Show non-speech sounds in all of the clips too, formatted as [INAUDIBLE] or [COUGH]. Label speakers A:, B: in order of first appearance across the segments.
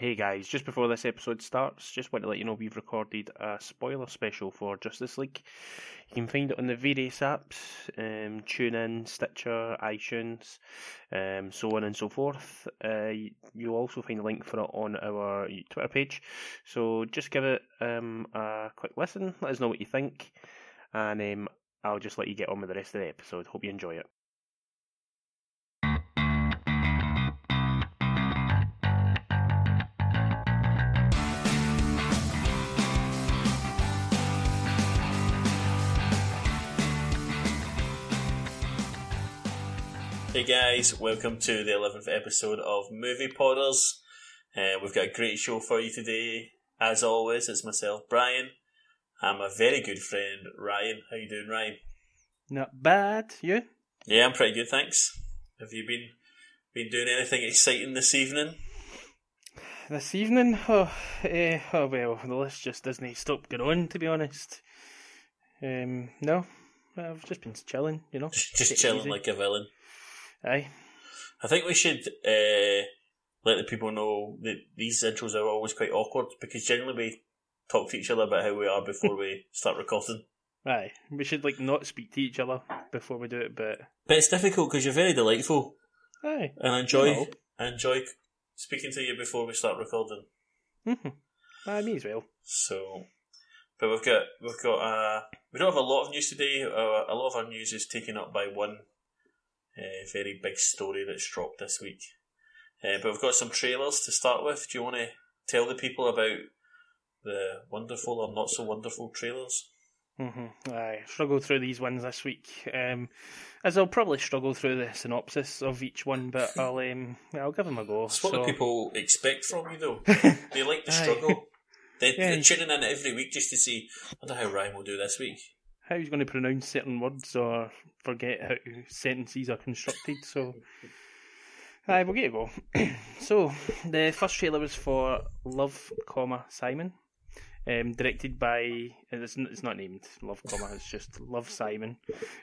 A: Hey guys, just before this episode starts, just want to let you know we've recorded a spoiler special for Justice League. You can find it on the various apps, um, TuneIn, Stitcher, iTunes, um, so on and so forth. Uh, you'll also find a link for it on our Twitter page. So just give it um, a quick listen, let us know what you think, and um, I'll just let you get on with the rest of the episode. Hope you enjoy it.
B: Hey guys, welcome to the 11th episode of Movie Podders. Uh, we've got a great show for you today. As always, it's myself, Brian. I'm a very good friend, Ryan. How you doing, Ryan?
A: Not bad. You?
B: Yeah, I'm pretty good, thanks. Have you been been doing anything exciting this evening?
A: This evening? Oh, eh, oh well, the list just doesn't stop going on, to be honest. Um, no, I've just been chilling, you know. [LAUGHS]
B: just chilling like a villain.
A: Aye.
B: I think we should uh, let the people know that these intros are always quite awkward because generally we talk to each other about how we are before we [LAUGHS] start recording.
A: Aye, we should like not speak to each other before we do it, but
B: but it's difficult because you're very delightful.
A: Aye,
B: and I enjoy. I enjoy speaking to you before we start recording.
A: Mm-hmm. Aye, me as well.
B: So, but we've got we've got uh we don't have a lot of news today. Uh, a lot of our news is taken up by one uh, very big story that's dropped this week. Uh, but we've got some trailers to start with. Do you want to tell the people about the wonderful or not so wonderful trailers?
A: Mm-hmm. I struggled through these ones this week, um, as I'll probably struggle through the synopsis of each one, but [LAUGHS] I'll um, I'll give them a go.
B: That's what
A: so...
B: people expect from you, though. [LAUGHS] they like the struggle. They, yeah, they're tuning in every week just to see. I wonder how Ryan will do this week
A: how he's going to pronounce certain words or forget how sentences are constructed. So, aye, we'll get to go. [CLEARS THROAT] so, the first trailer was for Love, comma Simon, um, directed by it's, it's not named Love, comma it's just Love Simon,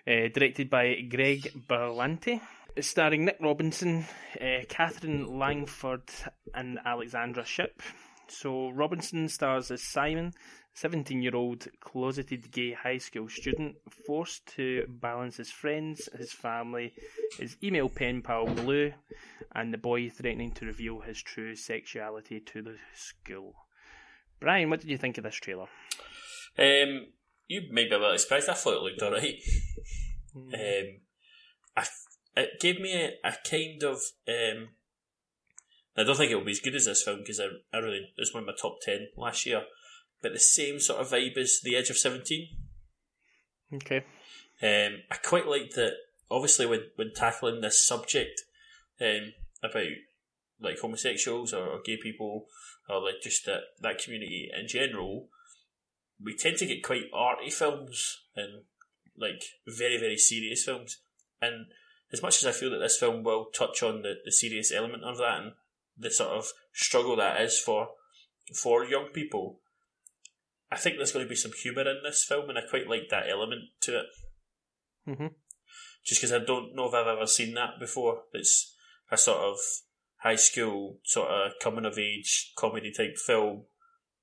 A: uh, directed by Greg Berlanti. Starring Nick Robinson, uh, Katherine Langford, and Alexandra Shipp. So Robinson stars as Simon, 17 year old closeted gay high school student forced to balance his friends, his family, his email pen pal Blue, and the boy threatening to reveal his true sexuality to the school. Brian, what did you think of this trailer?
B: Um, you may be a little surprised. I thought it looked alright. Mm. Um, I, it gave me a, a kind of. Um, I don't think it will be as good as this film because I, I really it's one of my top ten last year but the same sort of vibe as The Edge of Seventeen.
A: Okay.
B: Um, I quite like that. Obviously, when when tackling this subject um, about like homosexuals or, or, gay people or like just that that community in general, we tend to get quite arty films and like very very serious films. And as much as I feel that this film will touch on the, the serious element of that and the sort of struggle that is for for young people, I think there's going to be some humour in this film, and I quite like that element to it.
A: Mm-hmm.
B: Just because I don't know if I've ever seen that before. It's a sort of high school, sort of coming of age comedy type film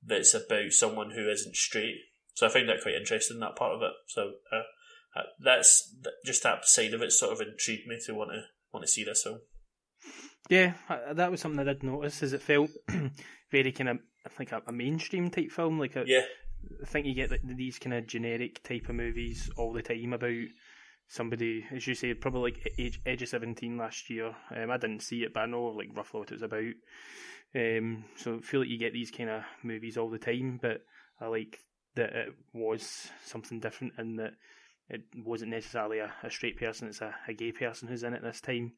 B: that's about someone who isn't straight. So I find that quite interesting, that part of it. So uh, uh, that's just that side of it sort of intrigued me to want to want to see this film.
A: Yeah, that was something I did notice. Is it felt [CLEARS THROAT] very kind of like a, a mainstream type film. Like a,
B: yeah,
A: I think you get these kind of generic type of movies all the time about somebody, as you say, probably like age, age of seventeen last year. Um, I didn't see it, but I know like roughly what it was about. Um, so I feel like you get these kind of movies all the time, but I like that it was something different and that it wasn't necessarily a, a straight person; it's a, a gay person who's in it this time.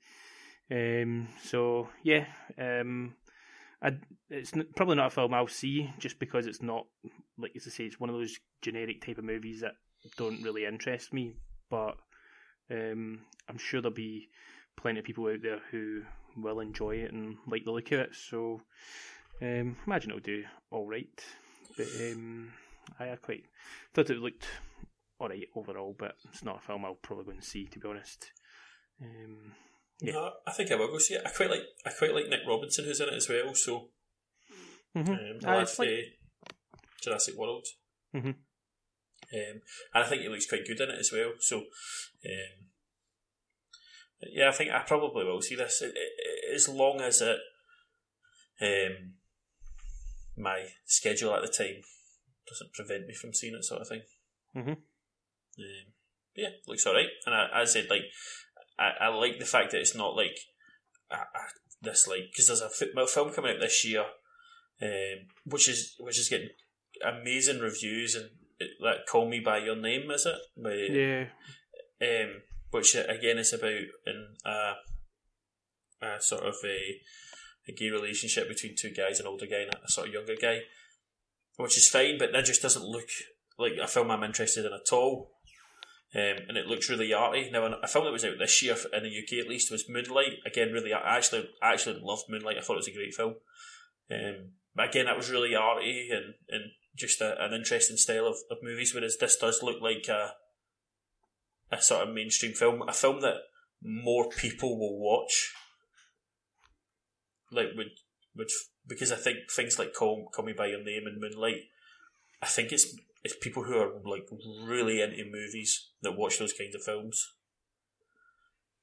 A: Um, so yeah, um, I, it's probably not a film I'll see just because it's not like as I say, it's one of those generic type of movies that don't really interest me. But um, I'm sure there'll be plenty of people out there who will enjoy it and like the look of it. So um, imagine it'll do all right. But um, I quite thought it looked all right overall, but it's not a film I'll probably go and see to be honest. Um,
B: yeah. No, I think I will go see it. I quite like I quite like Nick Robinson who's in it as well. So
A: Mm-hmm.
B: Um,
A: Uh,
B: last
A: like-
B: uh, Jurassic World.
A: Mhm.
B: Um, and I think he looks quite good in it as well. So, um, yeah, I think I probably will see this it, it, as long as it um, my schedule at the time doesn't prevent me from seeing it, sort of thing.
A: Mhm.
B: Um, yeah, looks alright. And I, as I said, like I, I like the fact that it's not like uh, this, like because there's a fi- film coming out this year, um, which is which is getting amazing reviews and it, that "Call Me by Your Name" is it? By,
A: Yeah.
B: um, which uh, again is about in a, a sort of a, a gay relationship between two guys, an older guy and a sort of younger guy, which is fine, but that just doesn't look like a film I'm interested in at all. Um, and it looks really arty. Now, a film that was out this year in the UK at least was Moonlight. Again, really, I actually, actually loved Moonlight. I thought it was a great film. Um, but again, that was really arty and, and just a, an interesting style of, of movies. Whereas this does look like a a sort of mainstream film, a film that more people will watch. Like would would because I think things like Call, Call Me by Your Name and Moonlight, I think it's it's people who are like really into movies that watch those kinds of films.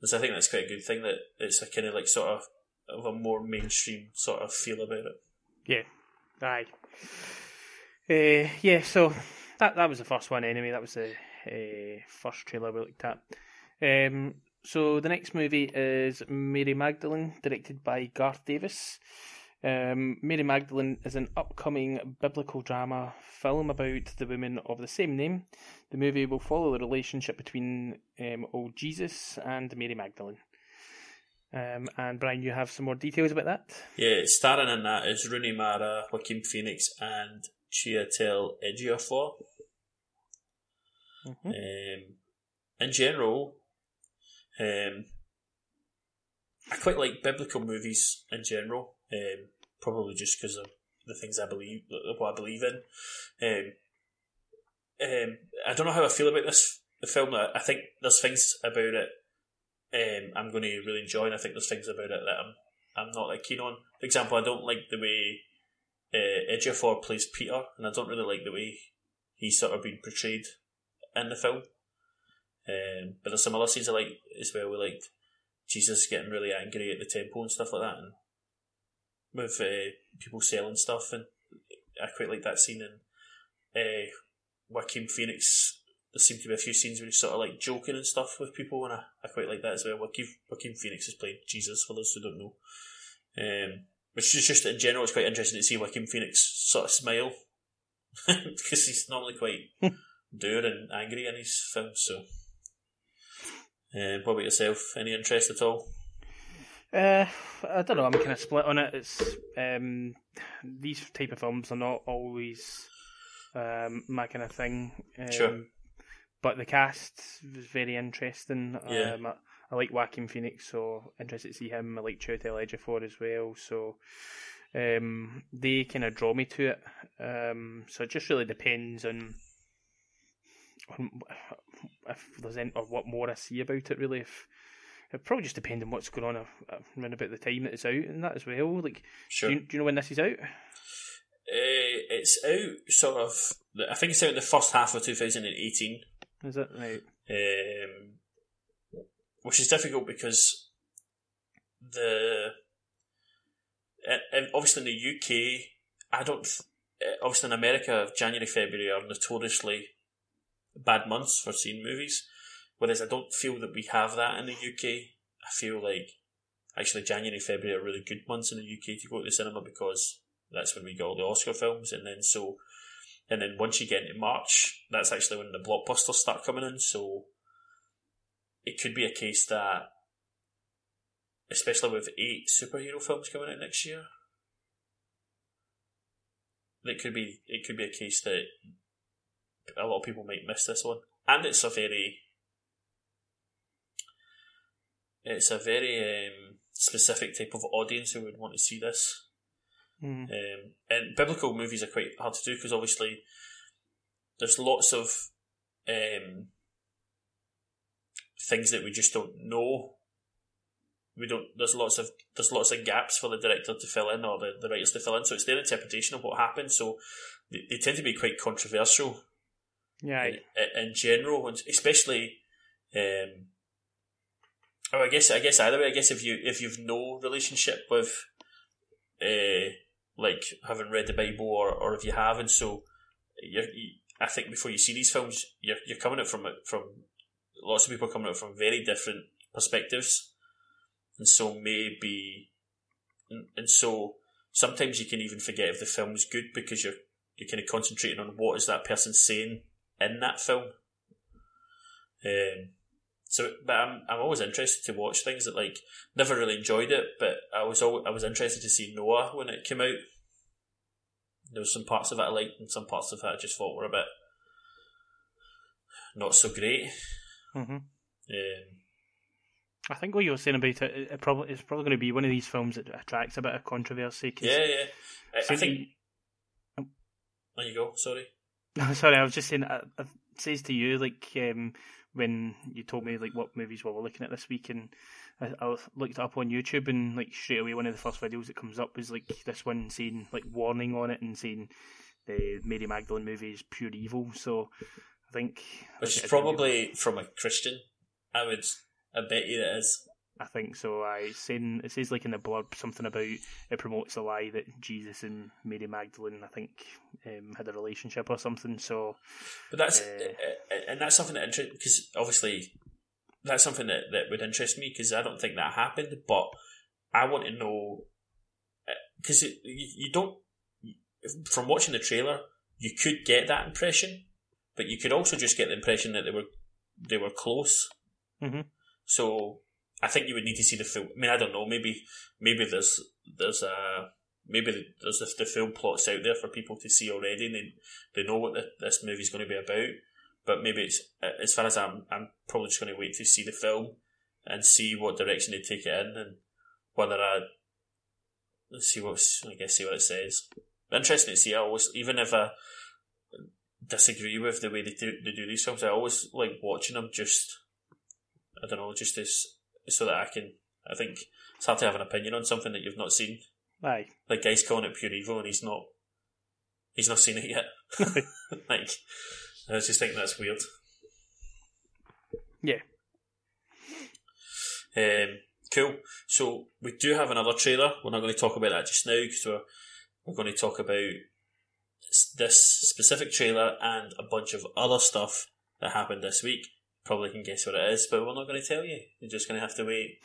B: So I think that's quite a good thing that it's a kind of like sort of of a more mainstream sort of feel about it.
A: Yeah. Aye. Uh, yeah, so that that was the first one anyway. That was the uh, first trailer we looked at. Um, so the next movie is Mary Magdalene, directed by Garth Davis. Um, Mary Magdalene is an upcoming biblical drama film about the women of the same name. The movie will follow the relationship between um, old Jesus and Mary Magdalene. Um, and Brian, you have some more details about that?
B: Yeah, starring in that is Rooney Mara, Joaquin Phoenix, and Chiwetel Ejiofor.
A: Mhm.
B: Um, in general, um, I quite like biblical movies in general. Um, probably just because of the things I believe, what I believe in. Um, um, I don't know how I feel about this film. I think there's things about it um, I'm going to really enjoy, and I think there's things about it that I'm I'm not like keen on. For example, I don't like the way uh, Ejiofor plays Peter, and I don't really like the way he's sort of been portrayed in the film. Um, but there's some other scenes I like as well, with like Jesus getting really angry at the temple and stuff like that, and with uh, people selling stuff, and I quite like that scene. And uh, Joaquin Phoenix, there seem to be a few scenes where he's sort of like joking and stuff with people, and I, I quite like that as well. Joaquin, Joaquin Phoenix has played Jesus for those who don't know. Um, which is just in general, it's quite interesting to see Joaquin Phoenix sort of smile [LAUGHS] because he's normally quite [LAUGHS] dour and angry in his films. So, um, what about yourself? Any interest at all?
A: Uh, I don't know. I'm kind of split on it. It's um, these type of films are not always um, my kind of thing. Um,
B: Sure.
A: But the cast was very interesting.
B: Yeah.
A: Um, I, I like Joaquin Phoenix, so interested to see him. I like Chiwetel Ejiofor as well. So um, they kind of draw me to it. Um, so it just really depends on. on if there's any, or what more I see about it, really. If it probably just depends on what's going on uh, around about the time that it's out and that as well. Like,
B: Sure.
A: do, you, do you know when this is out?
B: Uh, it's out sort of. I think it's out in the first half of 2018.
A: Is it right?
B: um, which is difficult because the and- obviously in the UK, I don't. uh, Obviously in America, January, February are notoriously bad months for seeing movies, whereas I don't feel that we have that in the UK. I feel like actually January, February are really good months in the UK to go to the cinema because that's when we get all the Oscar films, and then so and then once you get into March, that's actually when the blockbusters start coming in. So it could be a case that, especially with eight superhero films coming out next year, it could be it could be a case that a lot of people might miss this one, and it's a very it's a very um, specific type of audience who would want to see this.
A: Mm.
B: Um, and biblical movies are quite hard to do because obviously there's lots of um, things that we just don't know we don't. There's lots of there's lots of gaps for the director to fill in or the, the writers to fill in. So it's their interpretation of what happened. So they, they tend to be quite controversial.
A: Yeah.
B: In, in general, and especially. Um, Oh, I guess I guess either way. I guess if you if you've no relationship with, uh, like having read the Bible, or, or if you haven't, so you're, you, I think before you see these films, you're you're coming at from from lots of people coming at from very different perspectives, and so maybe, and, and so sometimes you can even forget if the film's good because you're you're kind of concentrating on what is that person saying in that film. Um, so, but I'm I'm always interested to watch things that like never really enjoyed it, but I was always, I was interested to see Noah when it came out. There was some parts of it I liked, and some parts of it I just thought were a bit not so great.
A: Mm-hmm.
B: Um,
A: I think what you were saying about it, it probably it's probably going to be one of these films that attracts a bit of controversy. Cause
B: yeah, yeah. I, I think.
A: you-
B: There you go. Sorry.
A: No, [LAUGHS] sorry, I was just saying. It it says to you like um, when you told me like what movies we were looking at this week, and I, I looked up on YouTube, and like straight away one of the first videos that comes up was like this one saying like warning on it and saying the Mary Magdalene movie is pure evil. So I think
B: Which
A: I
B: is probably from a Christian. I would. I bet you it is.
A: I think so. I saying it says like in the blurb something about it promotes the lie that Jesus and Mary Magdalene I think um, had a relationship or something. So
B: But that's
A: Uh,
B: uh, and that's something that interests because obviously that's something that, that would interest me because I don't think that happened, but I want to know because you, you don't from watching the trailer you could get that impression, but you could also just get the impression that they were they were close.
A: Mhm.
B: So I think you would need to see the film. I mean, I don't know. Maybe maybe there's there's a maybe there's the, the film plots out there for people to see already, and they they know what the, this movie's going to be about. But maybe it's as far as I'm, I'm probably just going to wait to see the film and see what direction they take it in, and whether I let's see what I guess see what it says. Interesting to see. I always, even if I disagree with the way they do they do these films, I always like watching them. Just I don't know, just as so that I can. I think it's hard to have an opinion on something that you've not seen.
A: aye,
B: Like guy's calling it pure evil, and he's not. He's not seen it yet. [LAUGHS] [LAUGHS] like, I just think that's weird.
A: yeah,
B: Um, cool. So we do have another trailer. We're not going to talk about that just now because we're we're going to talk about this, this specific trailer and a bunch of other stuff that happened this week. Probably can guess what it is, but we're not going to tell you. You're just going to have to wait,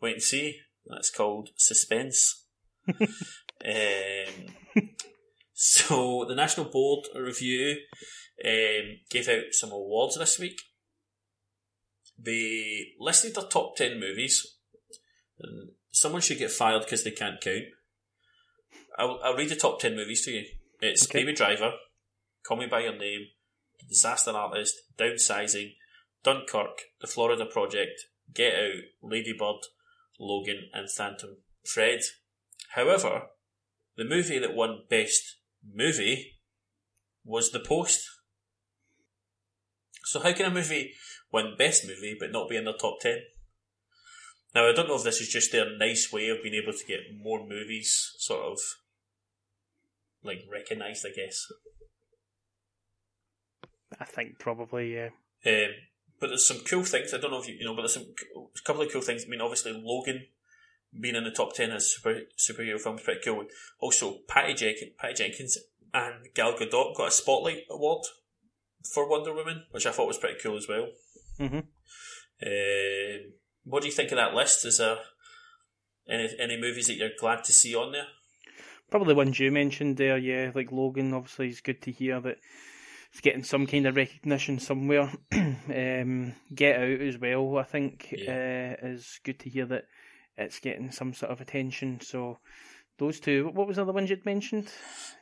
B: wait and see. That's called suspense. [LAUGHS] um, so the National Board Review um, gave out some awards this week. They listed their top 10 movies. And someone should get fired because they can't count. I'll, I'll read the top 10 movies to you. It's
A: Okay.
B: Baby Driver, Call Me By Your Name, The Disaster Artist, Downsizing, Dunkirk, The Florida Project, Get Out, Ladybird, Logan, and Phantom Thread. However, the movie that won Best Movie was The Post. So how can a movie win Best Movie but not be in the top 10? Now, I don't know if this is just their nice way of being able to get more movies sort of like recognised, I guess.
A: I think probably yeah.
B: Um, but there's some cool things. I don't know if you, you know, but there's some a couple of cool things. I mean, obviously Logan being in the top ten as super superhero film is pretty cool. Also, Patty Jenkins, Patty Jenkins and Gal Gadot got a Spotlight Award for Wonder Woman, which I thought was pretty cool as well.
A: Mhm.
B: Um, what do you think of that list? Is there any any movies that you're glad to see on there?
A: Probably the ones you mentioned there, yeah, like Logan. Obviously, it's good to hear that it's getting some kind of recognition somewhere. [CLEARS THROAT] um, Get Out as well, I think, uh, is good to hear that it's getting some sort of attention. So those two. What was the other ones you'd mentioned?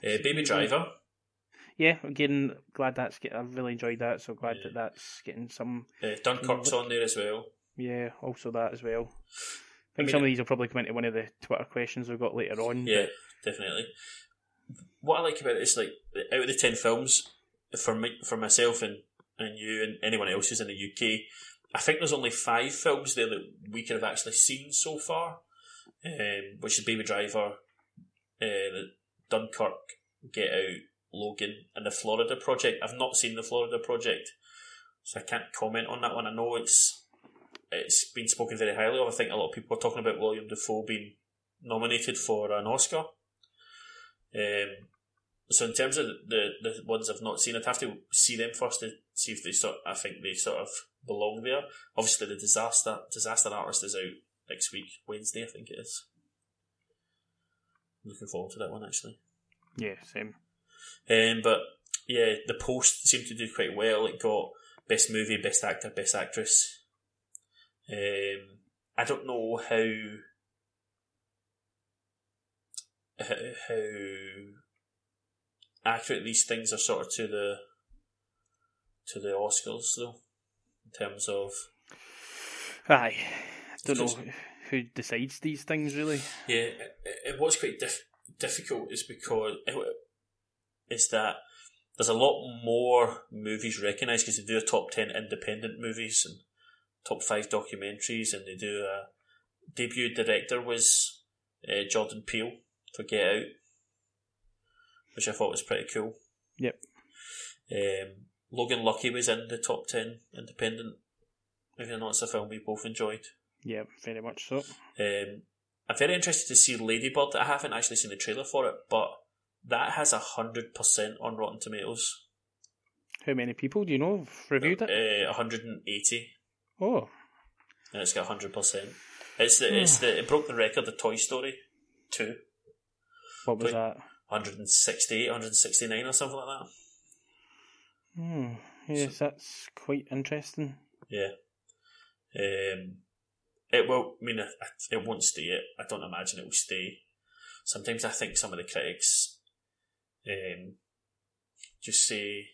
B: Uh, Baby Driver.
A: Yeah, again, glad that's get. I really enjoyed that. So glad
B: Yeah.
A: that that's getting some.
B: Uh, Dunkirk's on there as well.
A: Yeah, also that as well. I think
B: mean,
A: some of these will probably come into one of the Twitter questions we've got later on.
B: Yeah, definitely. What I like about it is like out of the ten films, for me, for myself and, and you and anyone else who's in the UK, I think there's only five films there that we could have actually seen so far, um, which is Baby Driver, uh, Dunkirk, Get Out, Logan, and the Florida Project. I've not seen the Florida Project, so I can't comment on that one. I know it's it's been spoken very highly of. I think a lot of people are talking about William Dafoe being nominated for an Oscar. Um, so in terms of the the ones I've not seen, I'd have to see them first to see if they sort. I think they sort of belong there. Obviously, the disaster disaster artist is out next week, Wednesday, I think it is. Looking forward to that one actually.
A: Yeah, same.
B: Um, but yeah, the post seemed to do quite well. It got best movie, best actor, best actress. Um, I don't know how how, how accurate these things are sort of to the to the Oscars though, in terms of.
A: Aye, I don't know who decides these things really.
B: Yeah, it, it was quite dif- difficult, is because it, is that there's a lot more movies recognised because they do a top ten independent movies and top five documentaries, and they do a debut director was uh, Jordan Peele for Get Out, which I thought was pretty cool.
A: Yep.
B: Um, Logan Lucky was in the top ten independent. Even though it's a film we both enjoyed.
A: Yeah, very much so.
B: Um, I'm very interested to see Ladybird. I haven't actually seen the trailer for it, but that has a hundred percent on Rotten Tomatoes.
A: How many people do you know have reviewed it?
B: Uh, 180.
A: Oh,
B: and it's got hundred percent. It's the it's [SIGHS] the it broke the record of Toy Story two.
A: What was that?
B: 168, 169 or something like
A: that. Hmm. Yes, so, that's quite interesting.
B: Yeah. Um, it will. I mean, it won't stay. It. I don't imagine it will stay. Sometimes I think some of the critics, um, just say,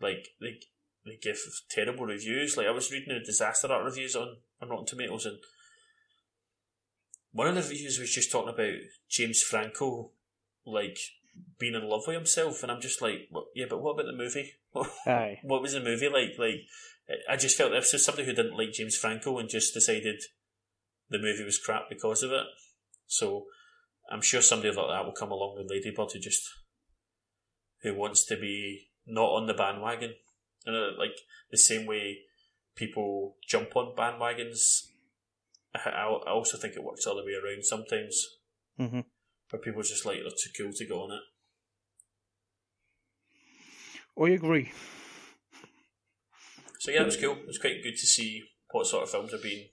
B: like they they give terrible reviews. Like I was reading the disaster art reviews on, on Rotten Tomatoes, and one of the reviews was just talking about James Franco, like being in love with himself, and I'm just like, well, yeah, but what about the movie? [LAUGHS]
A: Aye.
B: what was the movie like? Like, I just felt if there's somebody who didn't like James Franco and just decided the movie was crap because of it. So I'm sure somebody like that will come along with Ladybird who just who wants to be not on the bandwagon and uh, like the same way people jump on bandwagons, I, I also think it works all the way around sometimes.
A: Mm-hmm.
B: Where people just like they're too cool to go on it.
A: I agree.
B: So yeah, it was cool. It was quite good to see what sort of films are being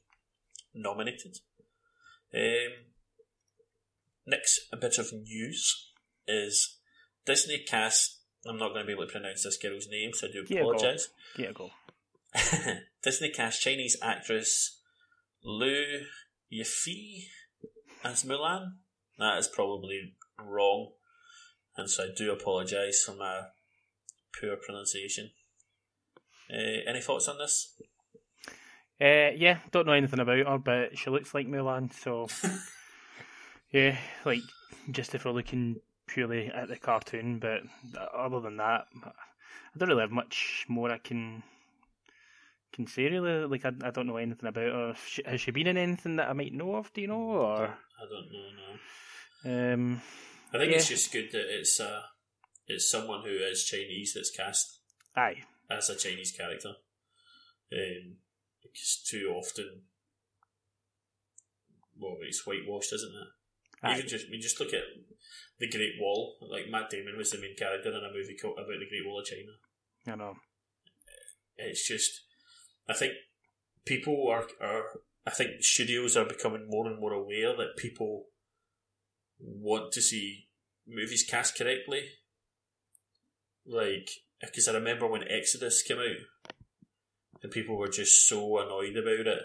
B: nominated. Um, next, a bit of news is Disney cast I'm not going to be able to pronounce this girl's name, so I do apologise.
A: A go. [LAUGHS]
B: Disney cast Chinese actress Liu Yifei as Mulan. That is probably wrong, and so I do apologise for my poor pronunciation. Uh, any thoughts on this?
A: Uh, yeah, don't know anything about her, but she looks like Mulan, so [LAUGHS] yeah, like just if we're looking purely at the cartoon, but other than that, I don't really have much more I can can say really. Like I, I don't know anything about her. Has she been in anything that I might know of? Do you know? Or
B: I don't know. No.
A: Um,
B: I think yeah. it's just good that it's uh it's someone who is Chinese that's cast.
A: Aye.
B: As a Chinese character. Um, because too often, well, it's whitewashed, isn't it? Aye. Even just, I mean, just look at the Great Wall. Like Matt Damon was the main character in a movie called about the Great Wall of China.
A: I know.
B: It's just, I think people are are. I think studios are becoming more and more aware that people want to see movies cast correctly. Like, because I remember when Exodus came out, and people were just so annoyed about it.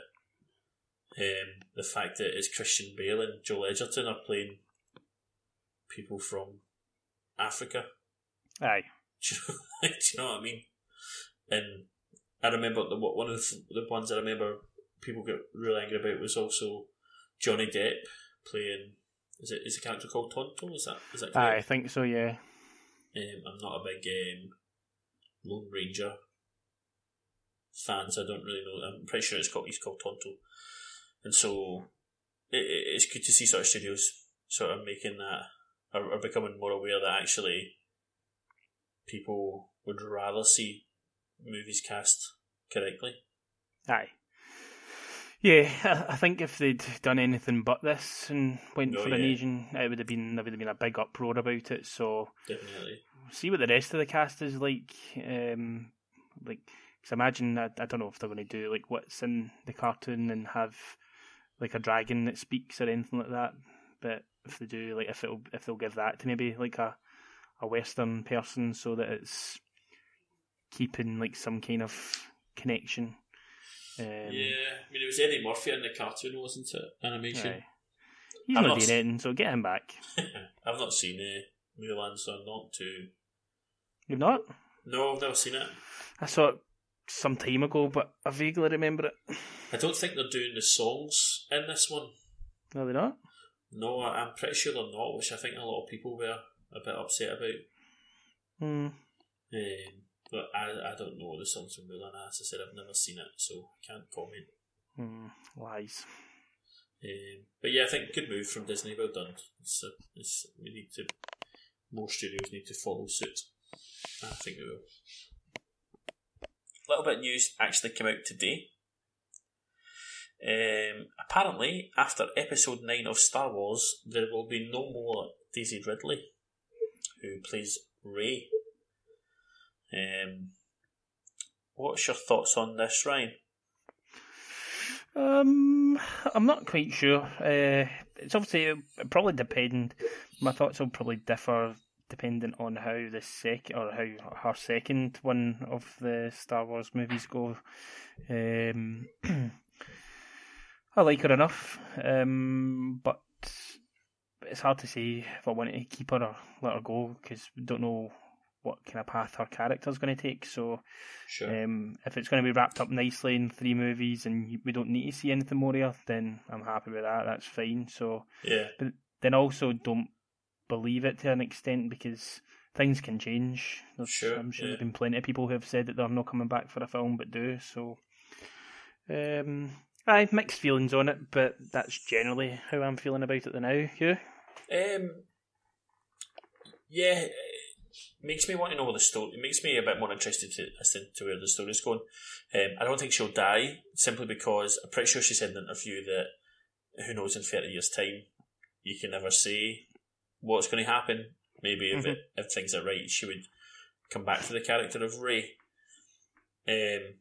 B: Um, the fact that it's Christian Bale and Joel Edgerton are playing people from Africa.
A: Aye. [LAUGHS]
B: Do you know what I mean? And I remember the one of the, the ones I remember people get really angry about was also Johnny Depp playing. Is it is a character called Tonto? Is that is that? Correct?
A: I think so. Yeah.
B: Um, I'm not a big um, Lone Ranger fans. I don't really know. I'm pretty sure it's called he's called Tonto, and so it, it's good to see sort of studios sort of making that or, or becoming more aware that actually people would rather see movies cast correctly.
A: Aye. Yeah, I think if they'd done anything but this and went
B: Oh,
A: for an
B: yeah.
A: Asian, it would have been there would have been a big uproar about it. So
B: Definitely.
A: see what the rest of the cast is like. Um, like, cause imagine I, I don't know if they're going to do like what's in the cartoon and have like a dragon that speaks or anything like that. But if they do, like if it'll if they'll give that to maybe like a a Western person so that it's keeping like some kind of connection. Um,
B: yeah, I mean it was Eddie Murphy in the cartoon, wasn't it? Animation.
A: Aye. He's
B: I'm
A: not
B: not
A: doing anything, so get him back. [LAUGHS]
B: I've not seen uh, Mulan, so I'm not too.
A: You've not?
B: No, I've never seen it.
A: I saw it some time ago, but I vaguely remember it.
B: I don't think they're doing the songs in this one.
A: No, they're not.
B: No, I'm pretty sure they're not, which I think a lot of people were a bit upset about.
A: Hmm.
B: Um, but I, I don't know the songs from Mulan. As I said, I've never seen it, so I can't comment.
A: Hmm. Lies.
B: Um, but yeah, I think good move from Disney. Well done. It's, uh, it's, we need to more studios need to follow suit. I think they will. A little bit of news actually came out today. Um, apparently, after Episode Nine of Star Wars, there will be no more Daisy Ridley, who plays Rey. Um, what's your thoughts on this, Ryan?
A: Um, I'm not quite sure. Uh, it's obviously probably depend. My thoughts will probably differ depending on how the sec or how her second one of the Star Wars movies go. Um, [CLEARS THROAT] I like her enough, um, but it's hard to say if I want to keep her or let her go because we don't know what kind of path her character's going to take. So.
B: Sure.
A: Um, if it's going to be wrapped up nicely in three movies and we don't need to see anything more of her, then I'm happy with that. That's fine. So,
B: yeah.
A: but then also don't believe it to an extent because things can change. There's,
B: Sure,
A: I'm sure
B: yeah.
A: there've been plenty of people who have said that they're not coming back for a film but do. So, um, I have mixed feelings on it, but that's generally how I'm feeling about it the now. You?
B: Um, yeah, makes me want to know the story. It makes me a bit more interested to listen to where the story's going. Um, I don't think she'll die simply because I'm pretty sure she said in an interview that who knows in thirty years' time you can never say what's going to happen. Maybe if it, if things are right, she would come back to the character of Rey. Um,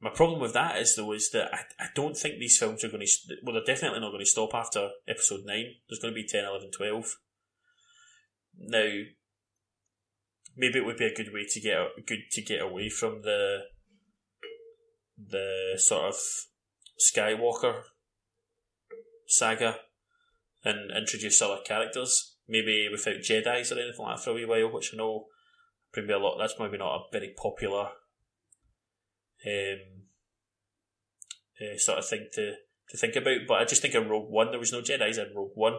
B: my problem with that is though is that I, I don't think these films are going to well they're definitely not going to stop after episode 9 there's going to be 10 11 12 now maybe it would be a good way to get good to get away from the the sort of Skywalker saga and introduce other characters maybe without Jedi's or anything like that for a wee while which I know probably a lot that's maybe not a very popular um, uh, sort of thing to, to think about. But I just think in Rogue One, there was no Jedi's in Rogue One,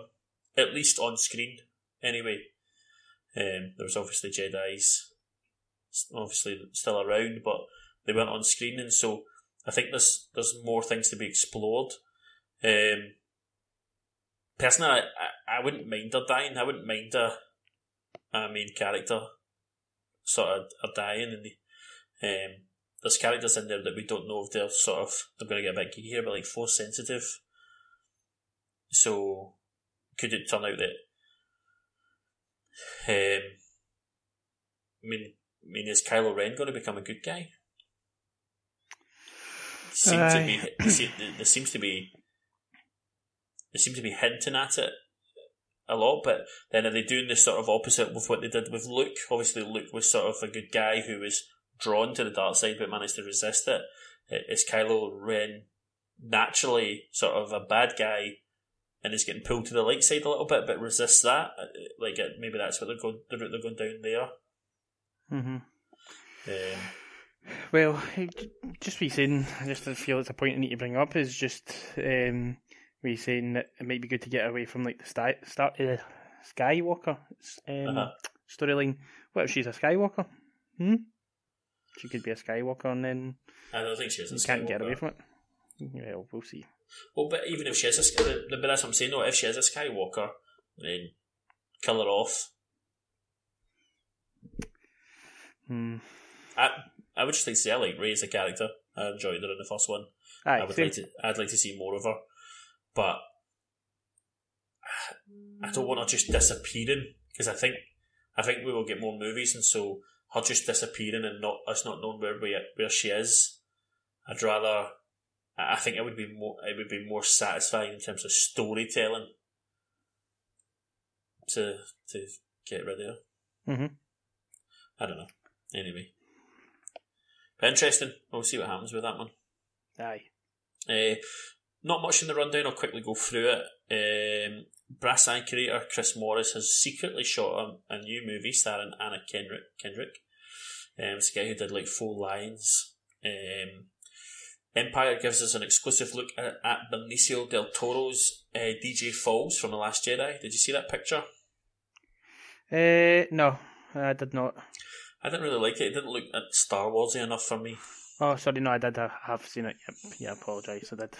B: at least on screen, anyway. Um, there was obviously Jedi's, obviously still around, but they weren't on screen, and so I think there's there's more things to be explored. Um, personally, I, I, I wouldn't mind her dying. I wouldn't mind a, a main character sort of are dying, and the, um, there's characters in there that we don't know if they're sort of they're going to get a bit geeky here, but like force sensitive. So could it turn out that um, I mean, I mean, is Kylo Ren going to become a good guy? Seem to be, there seems to be, there seems to be hinting at it a lot, but then are they doing the sort of opposite with what they did with Luke? Obviously, Luke was sort of a good guy who was drawn to the dark side but managed to resist it. Is Kylo Ren naturally sort of a bad guy and is getting pulled to the light side a little bit but resists that? Uh, Like, uh, maybe that's what they're going, the route they're going down there.
A: hmm
B: Um,
A: Well, just be saying, I just feel it's a point I need to bring up is just um, we saying that it might be good to get away from like the start, start uh, Skywalker um,
B: Uh-huh.
A: storyline. What if she's a Skywalker? Hmm. she could be a Skywalker, and then
B: I don't think she is.
A: You can't get away from it. Well, we'll see.
B: Well, but even if she is a but that's what I'm saying. No, if she is a Skywalker, then kill her off.
A: Hmm.
B: I I would just like to say I like Rey as a character. I enjoyed her in the first one.
A: Aye,
B: I would
A: same.
B: like to. I'd like to see more of her, but I don't want her just disappearing because I think I think we will get more movies, and so her just disappearing and not us not knowing where we, where she is. I'd rather. I think it would be more. It would be more satisfying in terms of storytelling. To to get rid of.
A: Mhm.
B: I don't know. Anyway, but interesting. We'll see what happens with that one.
A: Aye.
B: Uh, not much in the rundown. I'll quickly go through it. Um, Brass Eye creator Chris Morris has secretly shot a, a new movie starring Anna Kendrick. Kendrick, um, it's a guy who did like Four Lions. Um, Empire gives us an exclusive look at, at Benicio del Toro's uh, DJ Falls from The Last Jedi. Did you see that picture?
A: Uh, no, I did not.
B: I didn't really like it. It didn't look uh, Star Warsy enough for me.
A: Oh, sorry, no, I did. I have seen it. Yep. Yeah, I apologise. I did.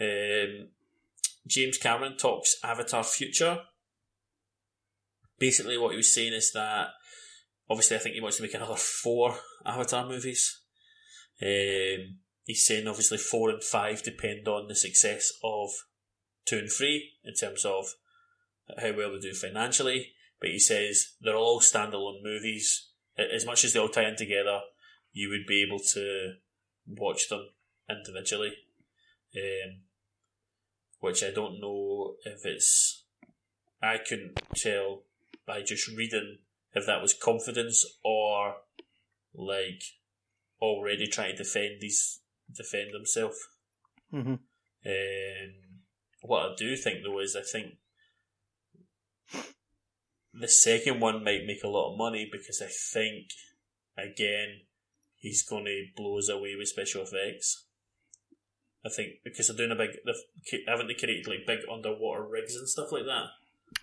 B: Um, James Cameron talks Avatar future. Basically, what he was saying is that obviously, I think he wants to make another four Avatar movies. Um, he's saying obviously four and five depend on the success of two and three in terms of how well they do financially. But he says they're all standalone movies. As much as they all tie in together, you would be able to watch them individually. Um, which I don't know if it's. I couldn't tell by just reading if that was confidence or like already trying to defend these defend himself.
A: hmm
B: Um, what I do think though is I think the second one might make a lot of money because I think again he's going to blow us away with special effects. I think because they're doing a big, they've, haven't they created like big underwater rigs and stuff like that?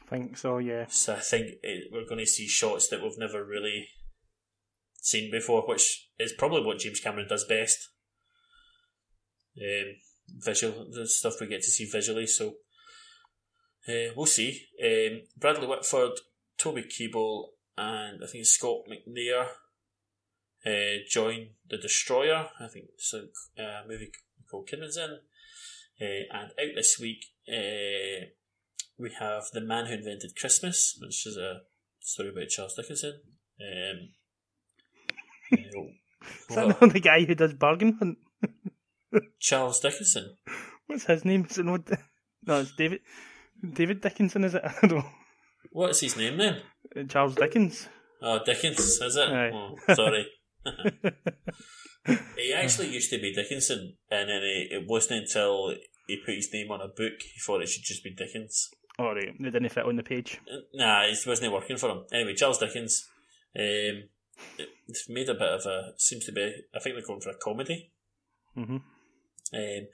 A: I think so. Yeah.
B: So I think it, we're going to see shots that we've never really seen before, which is probably what James Cameron does best. Um, visual, the stuff we get to see visually. So uh, we'll see. Um, Bradley Whitford, Toby Kebbell, and I think Scott McNair uh, join the Destroyer. I think it's a uh, movie called Kidman's in. Uh, and out this week, uh, we have The Man Who Invented Christmas, which is a story about Charles Dickinson. Um, [LAUGHS] uh,
A: Is that the guy who does Bargain Hunt? [LAUGHS]
B: Charles Dickinson.
A: What's his name? Is it not? No, it's David. David Dickinson, is it? [LAUGHS] I don't know.
B: What's his name then?
A: Uh, Charles Dickens.
B: Oh, Dickens, is it? Oh, sorry. [LAUGHS] [LAUGHS] he actually used to be Dickinson, and then he, it wasn't until he put his name on a book he thought it should just be Dickens.
A: All right, they didn't fit on the page.
B: Nah, it wasn't working for him. Anyway, Charles Dickens. Um, it's made a bit of a seems to be. I think they're going for a comedy.
A: hmm
B: Um,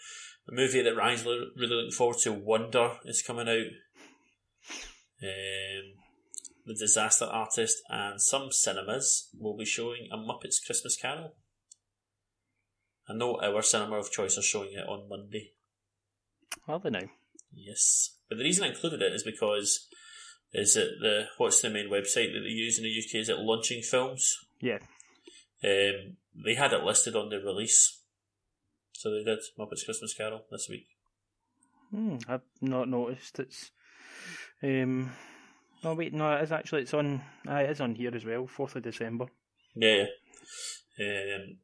B: a movie that Ryan's lo- really looking forward to. Wonder is coming out. Um, the Disaster Artist and some cinemas will be showing a Muppets Christmas Carol. I know our cinema of choice are showing it on Monday.
A: Are they now?
B: Yes, but the reason I included it is because is it the what's the main website that they use in the UK? Is it Launching Films?
A: Yeah.
B: Um, they had it listed on the release, so they did Muppets Christmas Carol this week.
A: Hmm, I've not noticed. It's. Um. Oh wait, no, it is actually. It's on. Ah, it is on here as well. Fourth of December.
B: Yeah, yeah. Um,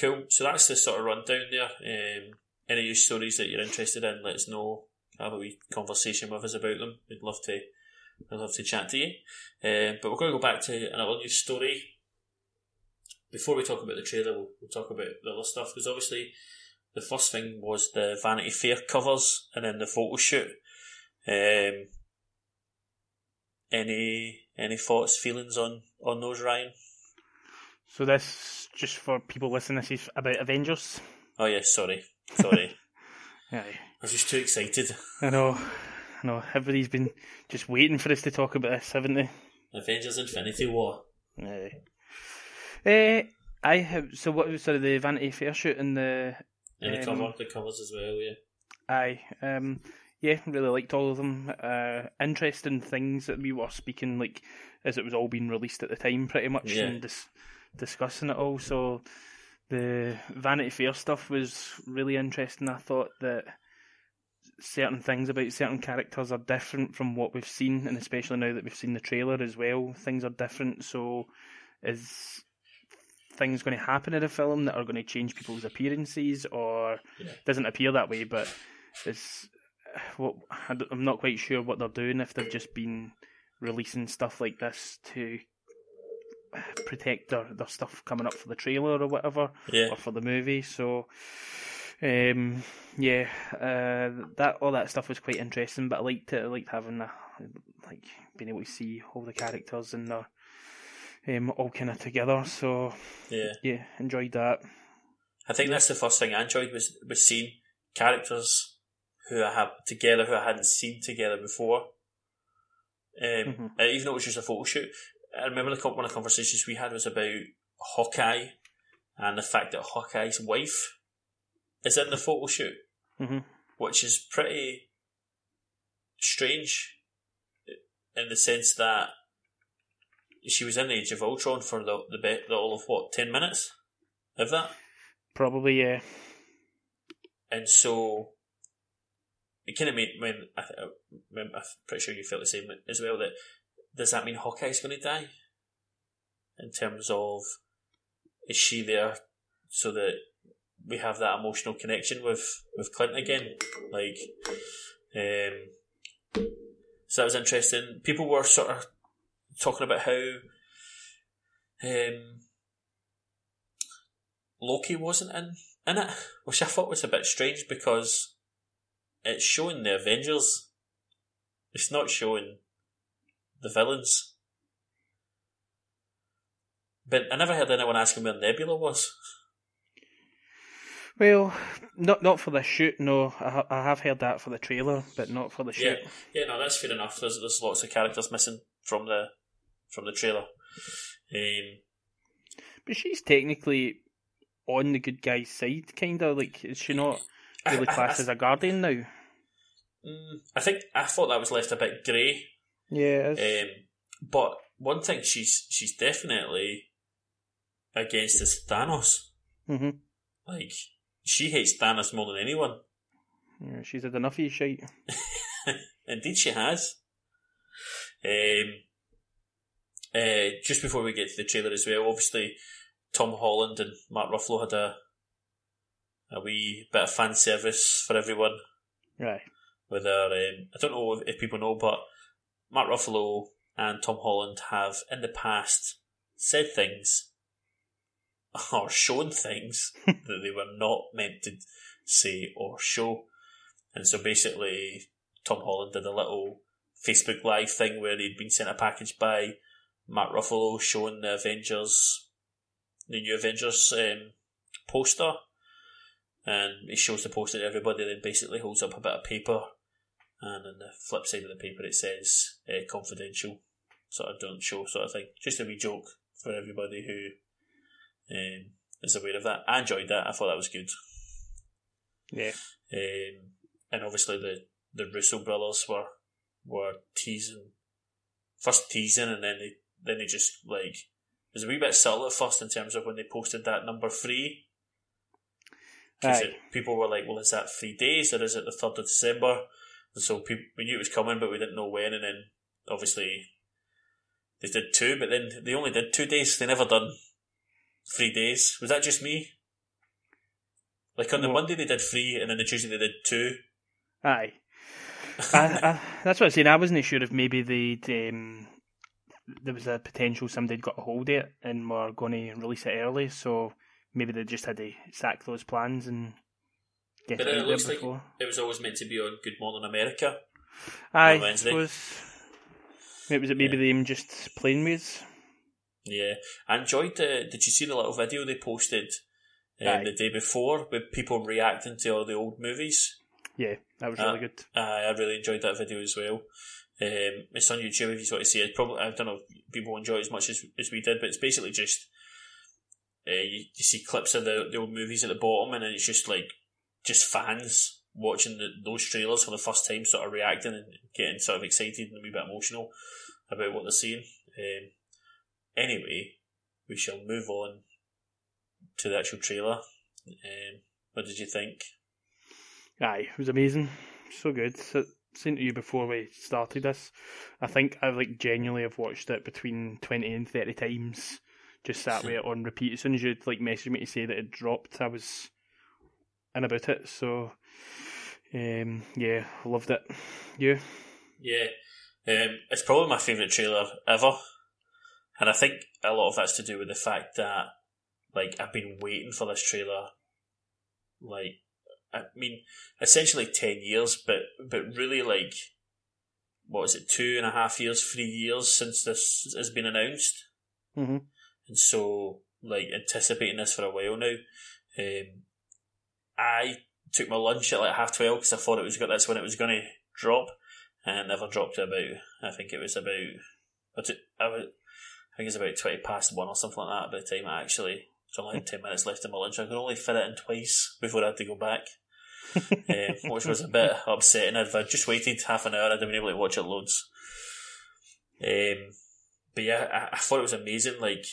B: cool. So that's the sort of rundown there. Um, any news stories that you're interested in, let us know. Have a wee conversation with us about them. We'd love to. I'd love to chat to you. Um, but we're going to go back to another news story. Before we talk about the trailer, we'll, we'll talk about the other stuff because obviously the first thing was the Vanity Fair covers and then the photo shoot. Um, any any thoughts, feelings on on those, Ryan?
A: So this, just for people listening, this is about Avengers.
B: Oh yes, sorry, sorry. [LAUGHS]
A: Aye.
B: I was just too excited.
A: I know. I know. Everybody's been just waiting for us to talk about this, haven't they?
B: Avengers Infinity War.
A: Aye. Eh, I have. So what was sort of the Vanity Fair shoot and the
B: And the
A: Um,
B: cover, the covers as well. Yeah.
A: Aye, um, yeah, really liked all of them. Uh, interesting things that we were speaking like as it was all being released at the time, pretty much,
B: Yeah.
A: and dis- discussing it all. So the Vanity Fair stuff was really interesting. I thought that certain things about certain characters are different from what we've seen, and especially now that we've seen the trailer as well, things are different. So is things going to happen in a film that are going to change people's appearances, or
B: Yeah.
A: doesn't appear that way, but it's what d- I'm not quite sure what they're doing if they've just been releasing stuff like this to protect their, their stuff coming up for the trailer or whatever
B: Yeah.
A: or for the movie. So, um, yeah, uh, that all that stuff was quite interesting. But I liked it. I liked having the, like being able to see all the characters and they're um, all kind of together. So
B: Yeah.
A: yeah, enjoyed that.
B: I think that's the first thing I enjoyed was was seeing characters who I have together who I hadn't seen together before. Um,
A: Mhm.
B: uh, even though it was just a photo shoot, I remember the one of the conversations we had was about Hawkeye and the fact that Hawkeye's wife is in the photo shoot,
A: Mhm.
B: which is pretty strange in the sense that she was in the Age of Ultron for the the, be- the all of what ten minutes of that.
A: Probably yeah.
B: And so it kind of made when I, I'm pretty sure you felt the same as well. That does that mean Hawkeye's going to die? In terms of is she there so that we have that emotional connection with with Clint again? Like, um, so that was interesting. People were sort of talking about how um, Loki wasn't in in it, which I thought was a bit strange because it's showing the Avengers. It's not showing the villains. But I never heard anyone asking where Nebula was.
A: Well, not not for the shoot. No, I, I have heard that for the trailer, but not for the shoot.
B: Yeah, yeah, no, that's fair enough. There's there's lots of characters missing from the from the trailer. Um,
A: But she's technically on the good guy's side, kind of. Like, is she not really
B: I- I-
A: classed
B: I-
A: as a guardian now?
B: mm, I think I thought that was left a bit grey.
A: Yeah,
B: Um, but one thing she's she's definitely against is Thanos.
A: hmm
B: Like she hates Thanos more than anyone. [LAUGHS]
A: yeah, she's had enough of his shite.
B: Indeed, she has. Um, uh, just before we get to the trailer as well, obviously Tom Holland and Mark Ruffalo had a a wee bit of fan service for everyone.
A: Right.
B: With their, um, I don't know if, if people know, but Mark Ruffalo and Tom Holland have in the past said things [LAUGHS] or shown things [LAUGHS] that they were not meant to say or show. And so basically, Tom Holland did a little Facebook Live thing where he'd been sent a package by Mark Ruffalo showing the Avengers, the new Avengers um, poster. And he shows the poster to everybody, then basically holds up a bit of paper. And on the flip side of the paper, it says uh, confidential, sort of don't show sort of thing. Just a wee joke for everybody who um, is aware of that. I enjoyed that. I thought that was good.
A: Yeah.
B: Um, and obviously the, the Russo brothers were were teasing, first teasing, and then they then they just like it was a wee bit subtle at first in terms of when they posted that number three. Because people were like, "Well, is that three days or is it the third of December?" And so people, we knew it was coming, but we didn't know when. And then obviously they did two, but then they only did two days. They never done three days. Was that just me? Like on the. Monday they did three, and then the Tuesday they did two.
A: Aye. I, I, that's what I'm saying. I wasn't sure if maybe they'd um, there was a potential somebody'd got a hold of it and were going to release it early, so maybe they just had to sack those plans and get
B: But
A: it
B: it looks
A: there
B: like it was always meant to be on Good Morning America.
A: I
B: Wednesday.
A: suppose. Was it maybe them just playing with?
B: Yeah, I enjoyed the. Did you see the little video they posted um, the day before with people reacting to all the old movies?
A: Yeah, that was
B: Uh,
A: really good.
B: Uh, I really enjoyed that video as well. Um, it's on YouTube if you want to see it. Probably I don't know if people enjoy it as much as, as we did, but it's basically just uh, you, you see clips of the, the old movies at the bottom, and then it's just like just fans watching the, those trailers for the first time, sort of reacting and getting sort of excited and a wee bit emotional about what they're seeing. Um, anyway, we shall move on to the actual trailer. Um, what did you think?
A: Aye, it was amazing. So good. So, saying to you before we started this, I think I like genuinely have watched it between twenty and thirty times. Just sat with it on repeat. As soon as you'd like message me to say that it dropped, I was in about it. So um, yeah, loved it. You?
B: Yeah. Um, it's probably my favourite trailer ever. And I think a lot of that's to do with the fact that like I've been waiting for this trailer like I mean, essentially ten years, but but really like what was it, two and a half years, three years since this has been announced,
A: mm-hmm.
B: and so like anticipating this for a while now. Um, I took my lunch at like half twelve because I thought it was got that's when it was going to drop, and never dropped to about. I think it was about. I was, I think it's about twenty past one or something like that by the time I actually so I only had [LAUGHS] 10 minutes left in my lunch. I could only fit it in twice before I had to go back, um, [LAUGHS] which was a bit upsetting. If I'd just waited half an hour, I'd have been able to watch it loads. Um, but yeah, I, I, thought it was amazing. Like,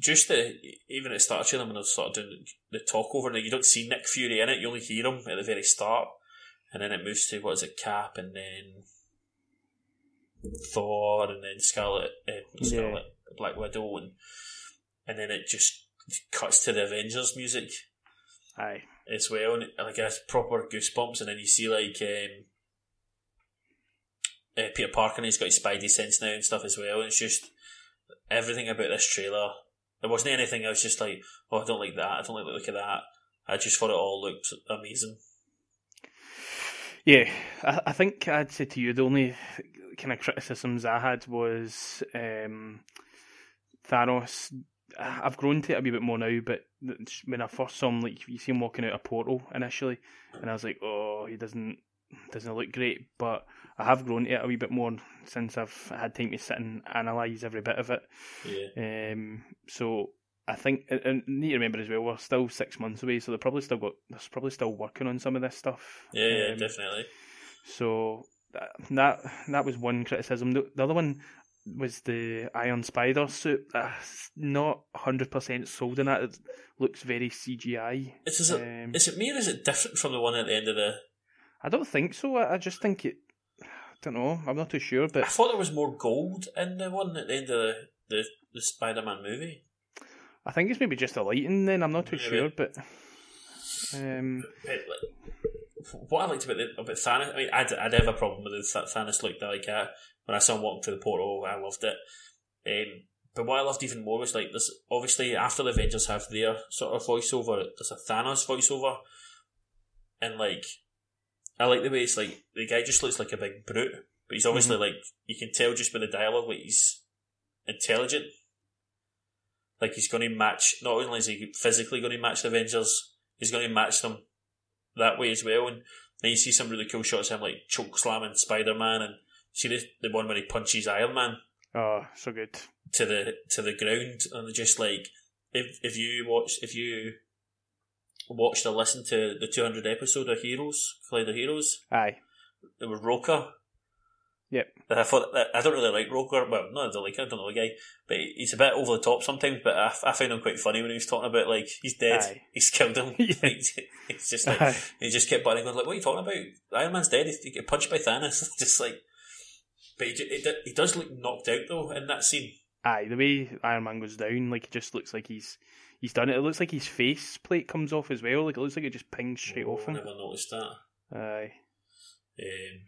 B: just the, even at the start of them when they're sort of doing the talk over, like, you don't see Nick Fury in it, you only hear him at the very start. And then it moves to, what is it, Cap, and then Thor, and then Scarlet, uh, Scarlet yeah. Black Widow, and and then it just cuts to the Avengers music.
A: Aye.
B: As well, and like guess proper goosebumps, and then you see like um, uh, Peter Parker, and he's got his Spidey sense now and stuff as well. And it's just everything about this trailer. There wasn't anything. I was just like, oh, I don't like that. I don't like the look of that. I just thought it all looked amazing.
A: Yeah, I, I think I'd say to you the only kind of criticisms I had was um, Thanos I've grown to it a wee bit more now, but when I first saw him, like you see him walking out a portal initially, and I was like, oh, he doesn't doesn't look great. But I have grown to it a wee bit more since I've had time to sit and analyse every bit of it.
B: Yeah.
A: Um. So I think, and need to remember as well, we're still six months away, so they're probably still got, they're probably still working on some of this stuff.
B: Yeah, yeah, um, definitely.
A: So that that was one criticism. The, the other one was the Iron Spider suit. Uh, not hundred percent sold in that. It looks very CGI.
B: Is, is, it, um, is it me or is it different from the one at the end of the?
A: I don't think so. I, I just think it. I don't know. I'm not too sure, but
B: I thought there was more gold in the one at the end of the the, the Spider-Man movie.
A: I think it's maybe just a lighting. Then I'm not too maybe. sure, but. Um,
B: what I liked about the, about Thanos, I mean, I'd, I'd have a problem with the Thanos look that like that when I saw him walking through the portal, I loved it. Um, but what I loved even more was like this. Obviously, after the Avengers have their sort of voiceover, there's a Thanos voiceover, and like I like the way it's like the guy just looks like a big brute, but he's obviously mm-hmm. like you can tell just by the dialogue like he's intelligent. Like he's going to match. Not only is he physically going to match the Avengers, he's going to match them that way as well. And then you see some really cool shots of him like choke slamming Spider Man and See the, the one where he punches Iron Man.
A: Oh, so good.
B: To the to the ground, and just like if if you watch if you watched or listened to the two hundred episode of Heroes, Collider Heroes,
A: aye,
B: it was Roker.
A: Yep.
B: I thought I don't really like Roker. Well, no, I don't like I don't know the guy, but he's a bit over the top sometimes. But I, I found him quite funny when he was talking about like he's dead, Aye. he's killed him. [LAUGHS] He's just like Aye. he just kept butting going like, "What are you talking about? Iron Man's dead. He get punched by Thanos." [LAUGHS] just like but he, he does look knocked out though in that scene.
A: Aye, the way Iron Man goes down, like it just looks like he's he's done it. It looks like his face plate comes off as well. Like it looks like it just pings straight oh, off him.
B: Never noticed that.
A: Aye.
B: Um,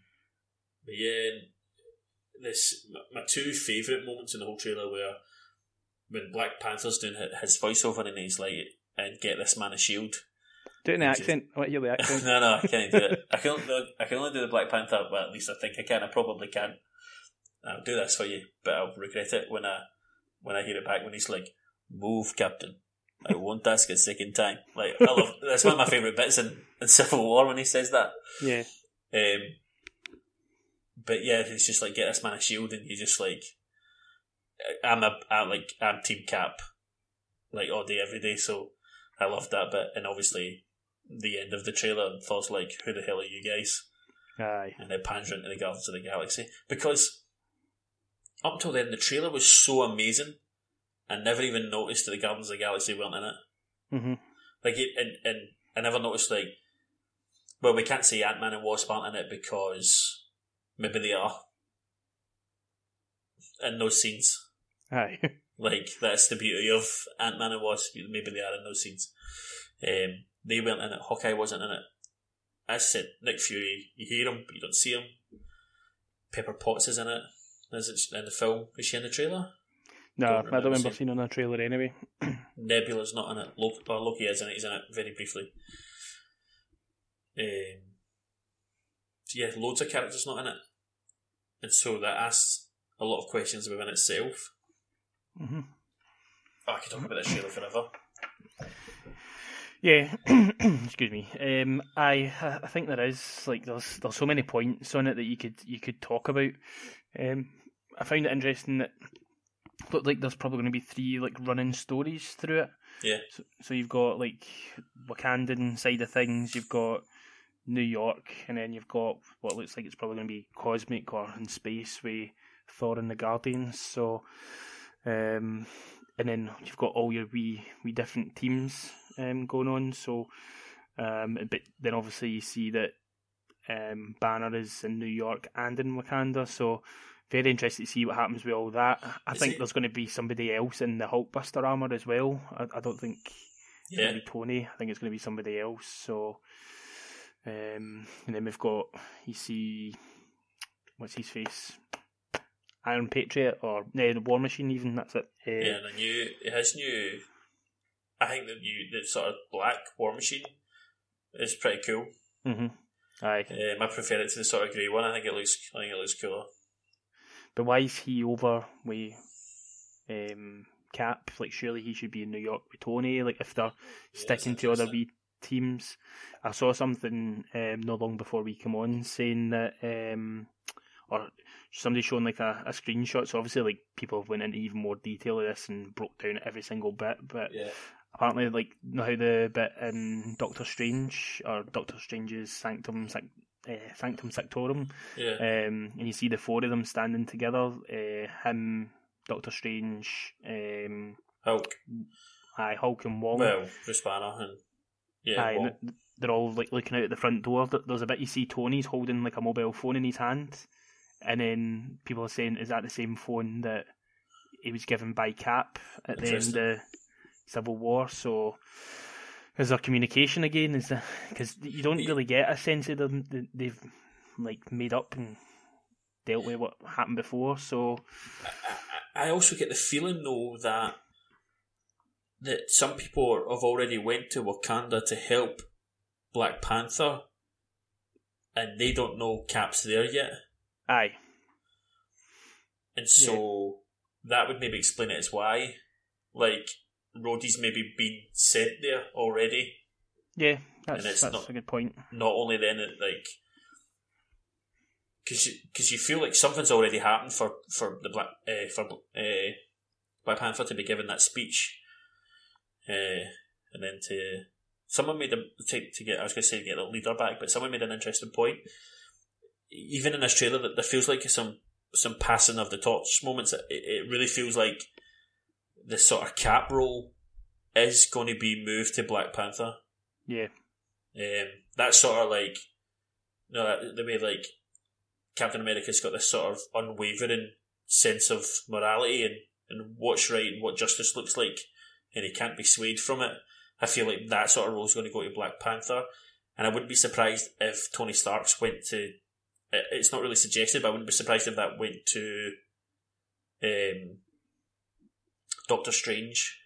B: but yeah, this my two favourite moments in the whole trailer were when Black Panther's doing his voiceover and he's like, "And get this man a shield."
A: Do it in the accent. I want to hear the [LAUGHS] accent.
B: no, no, I can't do it. I can, I can only do the Black Panther. Well, at least I think I can. I probably can. I'll do this for you, but I'll regret it when I when I hear it back when he's like, "Move, Captain." I won't ask a second time. Like I love that's one of my favourite bits in, in Civil War when he says that.
A: Yeah.
B: Um. But yeah, it's just like get this man a shield, and you just like, I'm a I'm like I'm Team Cap. like all day, every day. So I loved that bit, and obviously the end of the trailer, Thor's like, "Who the hell are you guys?"
A: Aye.
B: And then pans into the Guardians of the Galaxy because up till then the trailer was so amazing, I never even noticed that the Guardians of the Galaxy weren't in it.
A: hmm
B: Like, it, and and I never noticed like, well, we can't see Ant Man and Wasp aren't in it because maybe they are in those scenes.
A: Aye. [LAUGHS]
B: Like that's the beauty of Ant Man and Wasp. Maybe they are in those scenes. Um, they weren't in it. Hawkeye wasn't in it. I said, Nick Fury, you hear him, but you don't see him. Pepper Potts is in it. Is it in the film? Is she in the trailer?
A: no,
B: Don't
A: I don't
B: remember seeing-
A: seeing on the trailer anyway. [CLEARS THROAT]
B: Nebula's not in it. Loki, well, Loki is in it. He's in it very briefly. Um, so yeah, loads of characters not in it, and so that asks a lot of questions within itself.
A: hmm
B: Oh, I could talk about this trailer forever.
A: Yeah, [CLEARS THROAT] excuse me. Um, I I think there is like there's there's so many points on it that you could you could talk about. Um, I found it interesting that looked like there's probably going to be three like running stories through it.
B: Yeah.
A: So, so you've got like Wakandan side of things. You've got New York, and then you've got what looks like it's probably going to be cosmic or in space with Thor and the Guardians. So, um, and then you've got all your wee wee different teams um, going on. So, um, but then obviously you see that um, Banner is in New York and in Wakanda. So, very interested to see what happens with all that. I
B: Is
A: think
B: it-
A: there's going to be somebody else in the Hulkbuster armor as well. I, I don't think it's going to be Tony. I think it's going to be somebody else. So, um, and then we've got you see what's his face, Iron Patriot or no, the War Machine. Even that's it. Uh,
B: yeah. The new, his new, I think the new, the sort of black War Machine is pretty cool.
A: hmm Aye,
B: Um, I prefer it to the sort of grey one. I think it looks, I think it looks cooler.
A: But why is he over with um, Cap? Like, surely he should be in New York with Tony. Like, if they're
B: Yeah,
A: sticking to other wee teams. I saw something um, not long before we come on saying that, um, or somebody showing like a, a screenshot. So obviously, like people have went into even more detail of this and broke down every single bit. But
B: Yeah,
A: apparently, like how the bit in Doctor Strange or Doctor Strange's Sanctum uh, Sanctum Sanctorum,
B: yeah,
A: um, and you see the four of them standing together. Uh, him, Doctor Strange, um,
B: Hulk.
A: aye, Hulk and Wong.
B: Well, Bruce Banner and yeah,
A: Aye, they're all like looking out at the front door. There's a bit you see Tony's holding like a mobile phone in his hand, and then people are saying, "Is that the same phone that he was given by Cap at the end of Civil War?" So, is there communication again? Is because you don't really get a sense of them. that They've like made up and dealt with what happened before. So,
B: I also get the feeling though that that some people have already went to Wakanda to help Black Panther, and they don't know Cap's there yet,
A: aye,
B: and so that would maybe explain it as why, like Rhodey's maybe been sent there already.
A: yeah, that's
B: it's
A: that's
B: not-
A: a good point.
B: Not only then, it like. Because you, cause you feel like something's already happened for for the black uh, for uh, Black Panther to be given that speech, uh, and then to someone made a to, to get I was going to say get the leader back, but someone made an interesting point. Even in this trailer, that there feels like some some passing of the torch moments. It, it really feels like the sort of cap role is going to be moved to Black Panther.
A: Yeah,
B: Um, that's sort of like, you know, the way like Captain America's got this sort of unwavering sense of morality and, and what's right and what justice looks like, and he can't be swayed from it. I feel like that sort of role is going to go to Black Panther, and I wouldn't be surprised if Tony Stark's went to. It's not really suggested, but I wouldn't be surprised if that went to um, Doctor Strange,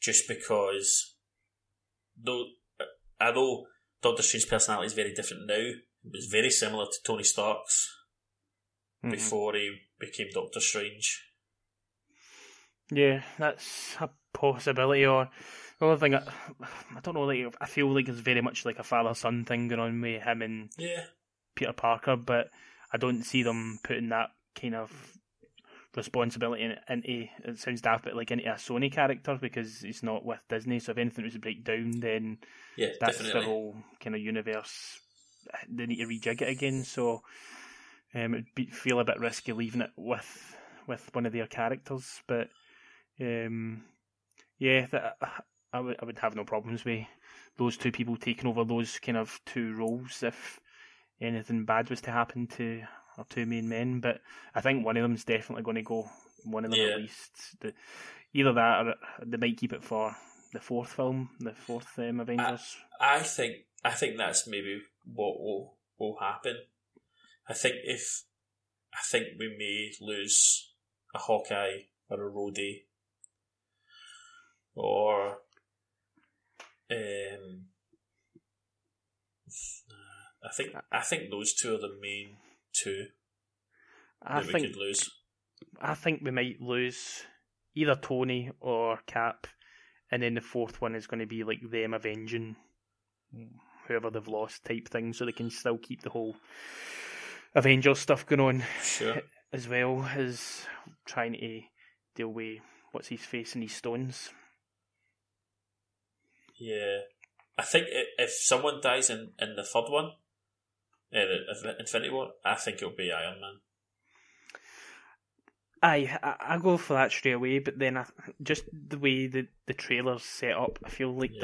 B: just because though although Doctor Strange's personality is very different now, it was very similar to Tony Stark's
A: Mhm.
B: before he became Doctor Strange.
A: Yeah, that's a possibility. Or the other thing, I, I don't know. Like, I feel like it's very much like a father son thing going on with him and
B: Yeah,
A: Peter Parker, but I don't see them putting that kind of responsibility into it sounds daft, but like into a Sony character because it's not with Disney. So if anything was to break down, then
B: yeah,
A: that's
B: definitely.
A: the whole kind of universe. They need to rejig it again. So um, it'd be, feel a bit risky leaving it with with one of their characters, but um, yeah, that, I would I would have no problems with those two people taking over those kind of two roles if anything bad was to happen to our two main men. But I think one of them's definitely going to go. One of them
B: Yeah.
A: at least. The, either that or they might keep it for the fourth film, the fourth um, Avengers.
B: I think I think that's maybe what will will happen. I think if I think we may lose a Hawkeye or a Rhodey or um I think I think those two are the main two
A: I
B: that we
A: think
B: could lose.
A: I think we might lose either Tony or Cap, and then the fourth one is going to be like them avenging whoever they've lost type thing, so they can still keep the whole Avengers stuff going on
B: Sure. [LAUGHS]
A: as well as trying to deal with what's his face and his stones.
B: Yeah, I think if someone dies in, in the third one, the Infinity War, I think it'll be Iron Man.
A: Aye, I, I go for that straight away, but then I, just the way the, the trailer's set up, I feel like
B: Yeah,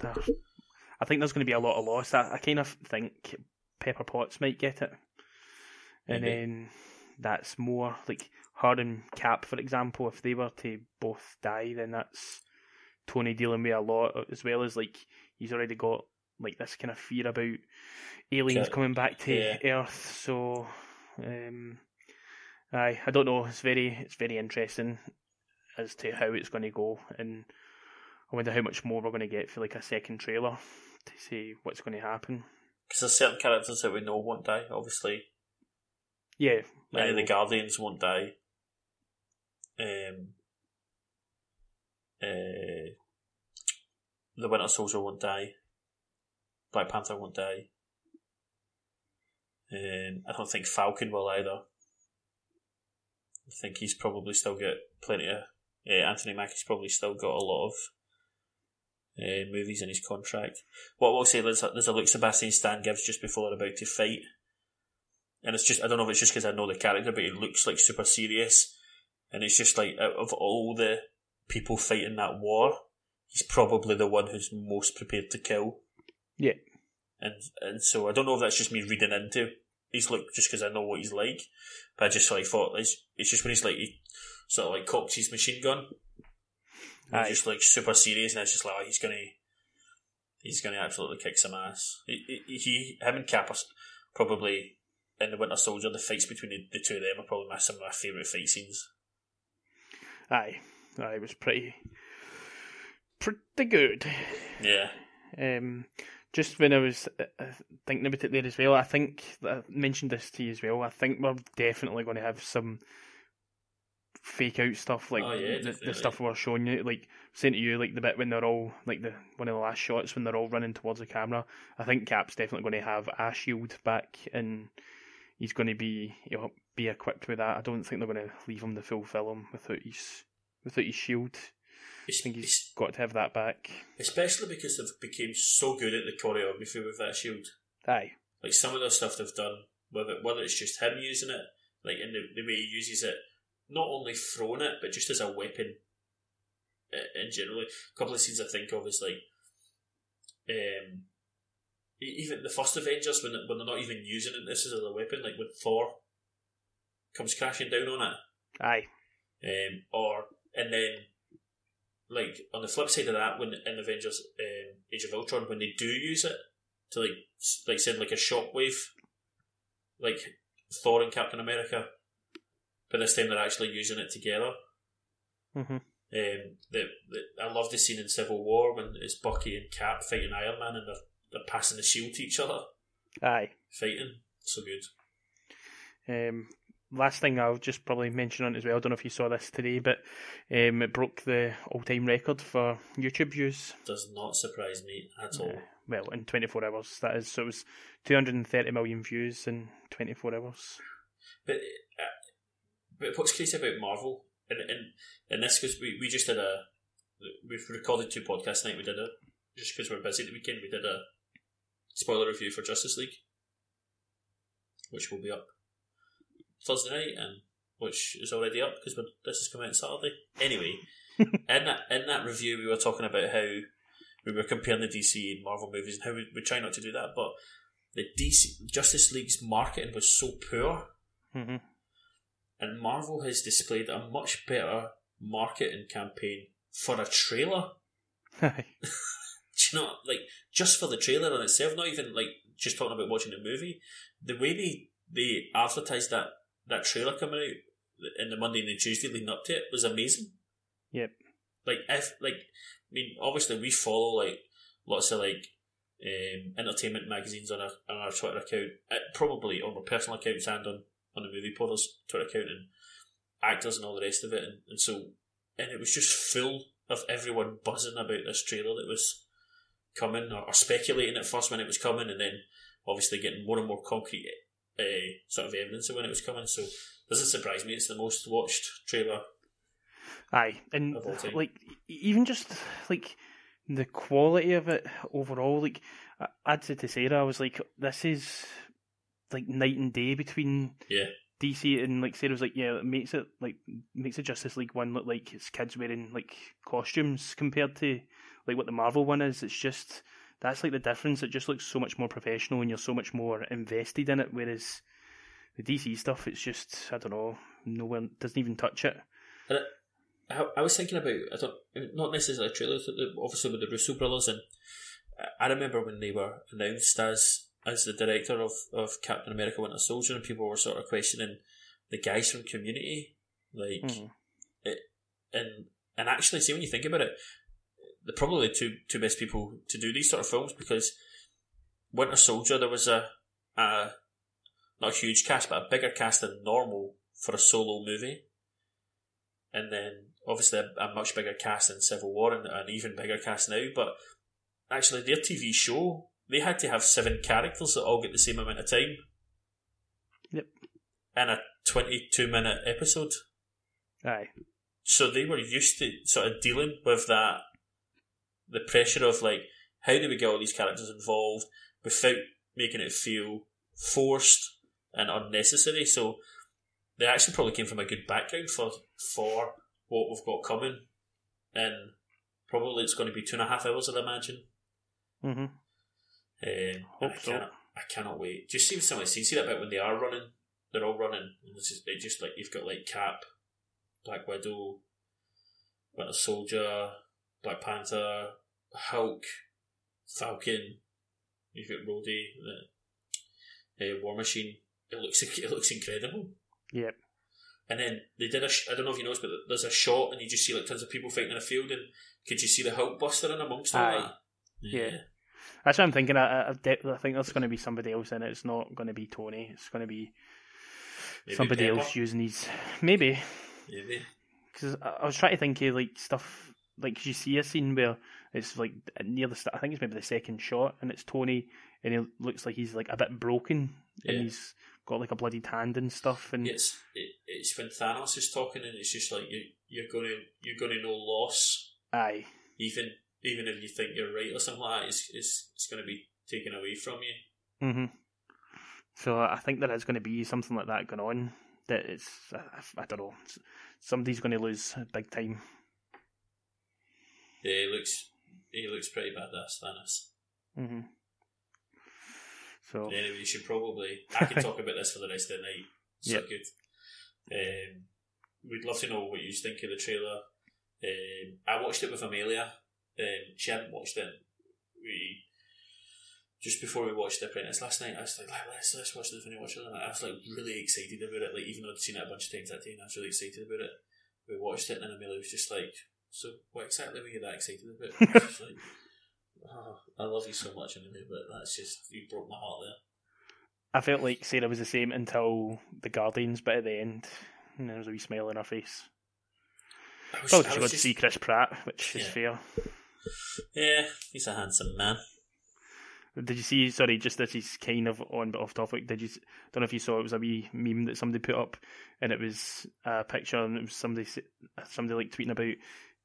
A: they're, they're, I think there's going to be a lot of loss. I, I kind of think Pepper Potts might get it, and
B: Maybe.
A: then that's more like her and Cap, for example. If they were to both die, then that's Tony dealing with a lot, as well as like he's already got like this kind of fear about aliens coming back to
B: Yeah.
A: Earth. So, um, aye, I don't know. It's very, it's very interesting as to how it's going to go, and I wonder how much more we're going to get for like a second trailer to see what's going to happen.
B: because there's certain characters that we know won't die. Obviously,
A: Yeah,
B: Many of the Guardians won't die. Um, uh, the Winter Soldier won't die. Black Panther won't die. Um, I don't think Falcon will either. I think he's probably still got plenty of. Uh, Anthony Mackie's probably still got a lot of uh, movies in his contract. What we'll say, a, there's a look Sebastian Stan gives just before they're about to fight and it's just I don't know if it's just because I know the character, but he looks like super serious, and it's just like out of all the people fighting that war, he's probably the one who's most prepared to kill.
A: Yeah.
B: and and so I don't know if that's just me reading into his look just because I know what he's like, but I just like thought it's it's just when he's like he sort of like cocks his machine gun, and he's just like super serious, and it's just like oh, he's gonna. He's going to absolutely kick some ass. He, he, he him and Cap are probably in the Winter Soldier, the fights between the, the two of them are probably my, some of my favourite fight scenes.
A: aye, aye, it was pretty, pretty good.
B: Yeah,
A: Um, just when I was uh, uh, thinking about it there as well, I think I mentioned this to you as well. I think we're definitely going to have some fake out stuff like
B: Oh, yeah,
A: the, the stuff we we're showing you, like saying to you, like the bit when they're all like the one of the last shots when they're all running towards the camera. I think Cap's definitely going to have a shield back, and he's going to be you know, be equipped with that. I don't think they're going to leave him the full film without his without his shield. I think he's got to have that back.
B: especially because they've become so good at the choreography with that shield.
A: Aye,
B: Like some of the stuff they've done, whether whether it's just him using it, like in the, the way he uses it, not only throwing it, but just as a weapon. In generally, a couple of scenes I think of is like, um, even the first Avengers when when they're not even using it this is a weapon, like when Thor comes crashing down on it,
A: aye,
B: um, or and then like on the flip side of that, when in Avengers um, Age of Ultron, when they do use it to like like send like a shockwave, like Thor and Captain America, but this time they're actually using it together.
A: hmm
B: Um, the, the, I love the scene in Civil War when it's Bucky and Cap fighting Iron Man and they're, they're passing the shield to each other,
A: aye.
B: fighting. So good.
A: Um, last thing I'll just probably mention on it as well. I don't know if you saw this today, but um, it broke the all-time record for YouTube views.
B: Does not surprise me at all.
A: Uh, well, in 24 hours, that is. So it was 230 million views in 24 hours.
B: But uh, but what's crazy about Marvel, and and, and this because we, we just did a we've recorded two podcasts tonight. We did a just because we're busy the weekend. We did a spoiler review for Justice League, which will be up Thursday night, and which is already up because this is coming out Saturday. Anyway, [LAUGHS] in that in that review, we were talking about how we were comparing the DC and Marvel movies and how we, we try not to do that, but the DC Justice League's marketing was so poor,
A: mm-hmm.
B: and Marvel has displayed a much better marketing campaign for a trailer. [LAUGHS] Do you know, like just for the trailer on itself, not even like just talking about watching the movie. The way they they advertised that that trailer coming out in the Monday and the Tuesday leading up to it was amazing.
A: Yep.
B: Like if like I mean, obviously we follow like lots of like um, entertainment magazines on our on our Twitter account, uh, probably on our personal accounts and on on the movie podder's Twitter account and actors and all the rest of it, and, and so and it was just full of everyone buzzing about this trailer that was coming or, or speculating at first when it was coming, and then obviously getting more and more concrete uh, sort of evidence of when it was coming. So doesn't surprise me. It's the most watched trailer.
A: Aye, and like even just like the quality of it overall, like I'd say to Sarah, I was like, this is like night and day between
B: yeah.
A: DC and like Sarah was like, yeah, it makes it like makes the Justice League one look like it's kids wearing like costumes compared to like what the Marvel one is. It's just that's like the difference. It just looks so much more professional and you're so much more invested in it. Whereas the DC stuff, it's just I don't know, no one doesn't even touch it.
B: I, I was thinking about I don't not necessarily trailers, obviously with the Russo brothers, and I remember when they were announced as as the director of, of Captain America Winter Soldier, and people were sort of questioning the guys from Community, like, mm-hmm. it, and and actually, see when you think about it, they're probably the two two best people to do these sort of films because Winter Soldier there was a, a not a huge cast but a bigger cast than normal for a solo movie, and then obviously a, a much bigger cast in Civil War and an even bigger cast now. But actually, their TV show they had to have seven characters that all get the same amount of time.
A: Yep.
B: And a twenty-two minute episode.
A: Aye.
B: So they were used to sort of dealing with that, the pressure of like, how do we get all these characters involved without making it feel forced and unnecessary? So they actually probably came from a good background for for what we've got coming, and probably it's going to be two and a half hours, I'd imagine.
A: Mm-hmm.
B: Um, I, so. cannot, I cannot wait. Just see some of the scenes. See that bit when they are running, they're all running, and it's just, it's just like you've got like Cap, Black Widow, Winter Soldier, Black Panther, Hulk, Falcon. You've got Rhodey, the uh, War Machine. It looks [LAUGHS] it looks incredible.
A: Yep.
B: And then they did a. Sh- I don't know if you noticed, but there's a shot, and you just see like tons of people fighting in a field, and could you see the Hulk buster in amongst all that?
A: Yeah. yeah. That's what I'm thinking. I, I, I think there's going to be somebody else in it. It's not going to be Tony. It's going to be maybe somebody Pepper. else using these. Maybe.
B: Maybe.
A: Because I, I was trying to think of like stuff like you see a scene where it's like near the start. I think it's maybe the second shot, and it's Tony, and he looks like he's like a bit broken, yeah. and he's got like a bloody hand and stuff. And
B: it's it, it's when Thanos is talking, and it's just like you you're gonna you're gonna know loss.
A: Aye.
B: Even even if you think you're right or something like that, it's it's, it's going to be taken away from you.
A: Mm-hmm. So I think there is going to be something like that going on. That it's I, I don't know. Somebody's going to lose big time.
B: Yeah, he looks he looks pretty badass, Thanos.
A: Mm-hmm. So
B: anyway, you should probably I can talk [LAUGHS] about this for the rest of the night. So yep. good. Um, we'd love to know what you think of the trailer. Um, I watched it with Amelia um, she hadn't watched it. We just before we watched The Apprentice last night, I was like, let's let's watch this the Watch it. I was like really excited about it. Like even though I'd seen it a bunch of times that day, and I was really excited about it. We watched it, and then Amelia was just like, "So what exactly were you that excited about?" [LAUGHS] like, oh, I love you so much, Amelia, but that's just you broke my heart there.
A: I felt like Sarah was the same until the Guardians bit at the end, and there was a wee smile on her face. I was, Probably was just, to see Chris Pratt, which yeah. is fair.
B: Yeah, he's a handsome man.
A: Did you see? Sorry, just this is kind of on but off topic. Did you? Don't know if you saw it was a wee meme that somebody put up, and it was a picture, and it was somebody somebody like tweeting about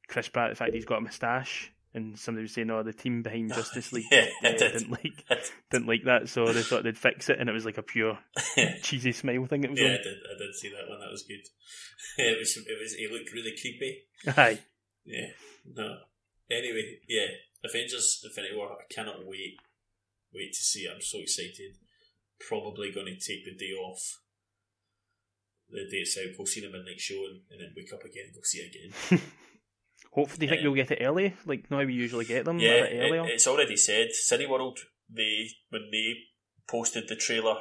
A: Chris Pratt, the fact he's got a moustache, and somebody was saying, "Oh, the team behind Justice [LAUGHS] League
B: yeah,
A: uh,
B: did.
A: didn't like didn't like that, so they thought they'd fix it, and it was like a pure [LAUGHS] cheesy smile thing. It was
B: yeah. I did. I did see that one. That was good. [LAUGHS] it was. It was. He looked really creepy.
A: Aye,
B: Yeah. No. Anyway, yeah. Avengers: Infinity War. I cannot wait. Wait to see. it. I'm so excited. Probably going to take the day off. The day it's out, go see the midnight show, and, and then wake up again, go see it again.
A: Hopefully, do you think you'll get it early? Like, not how we usually get them.
B: Yeah,
A: a bit
B: it,
A: earlier.
B: it's already said. Cineworld, they when they posted the trailer,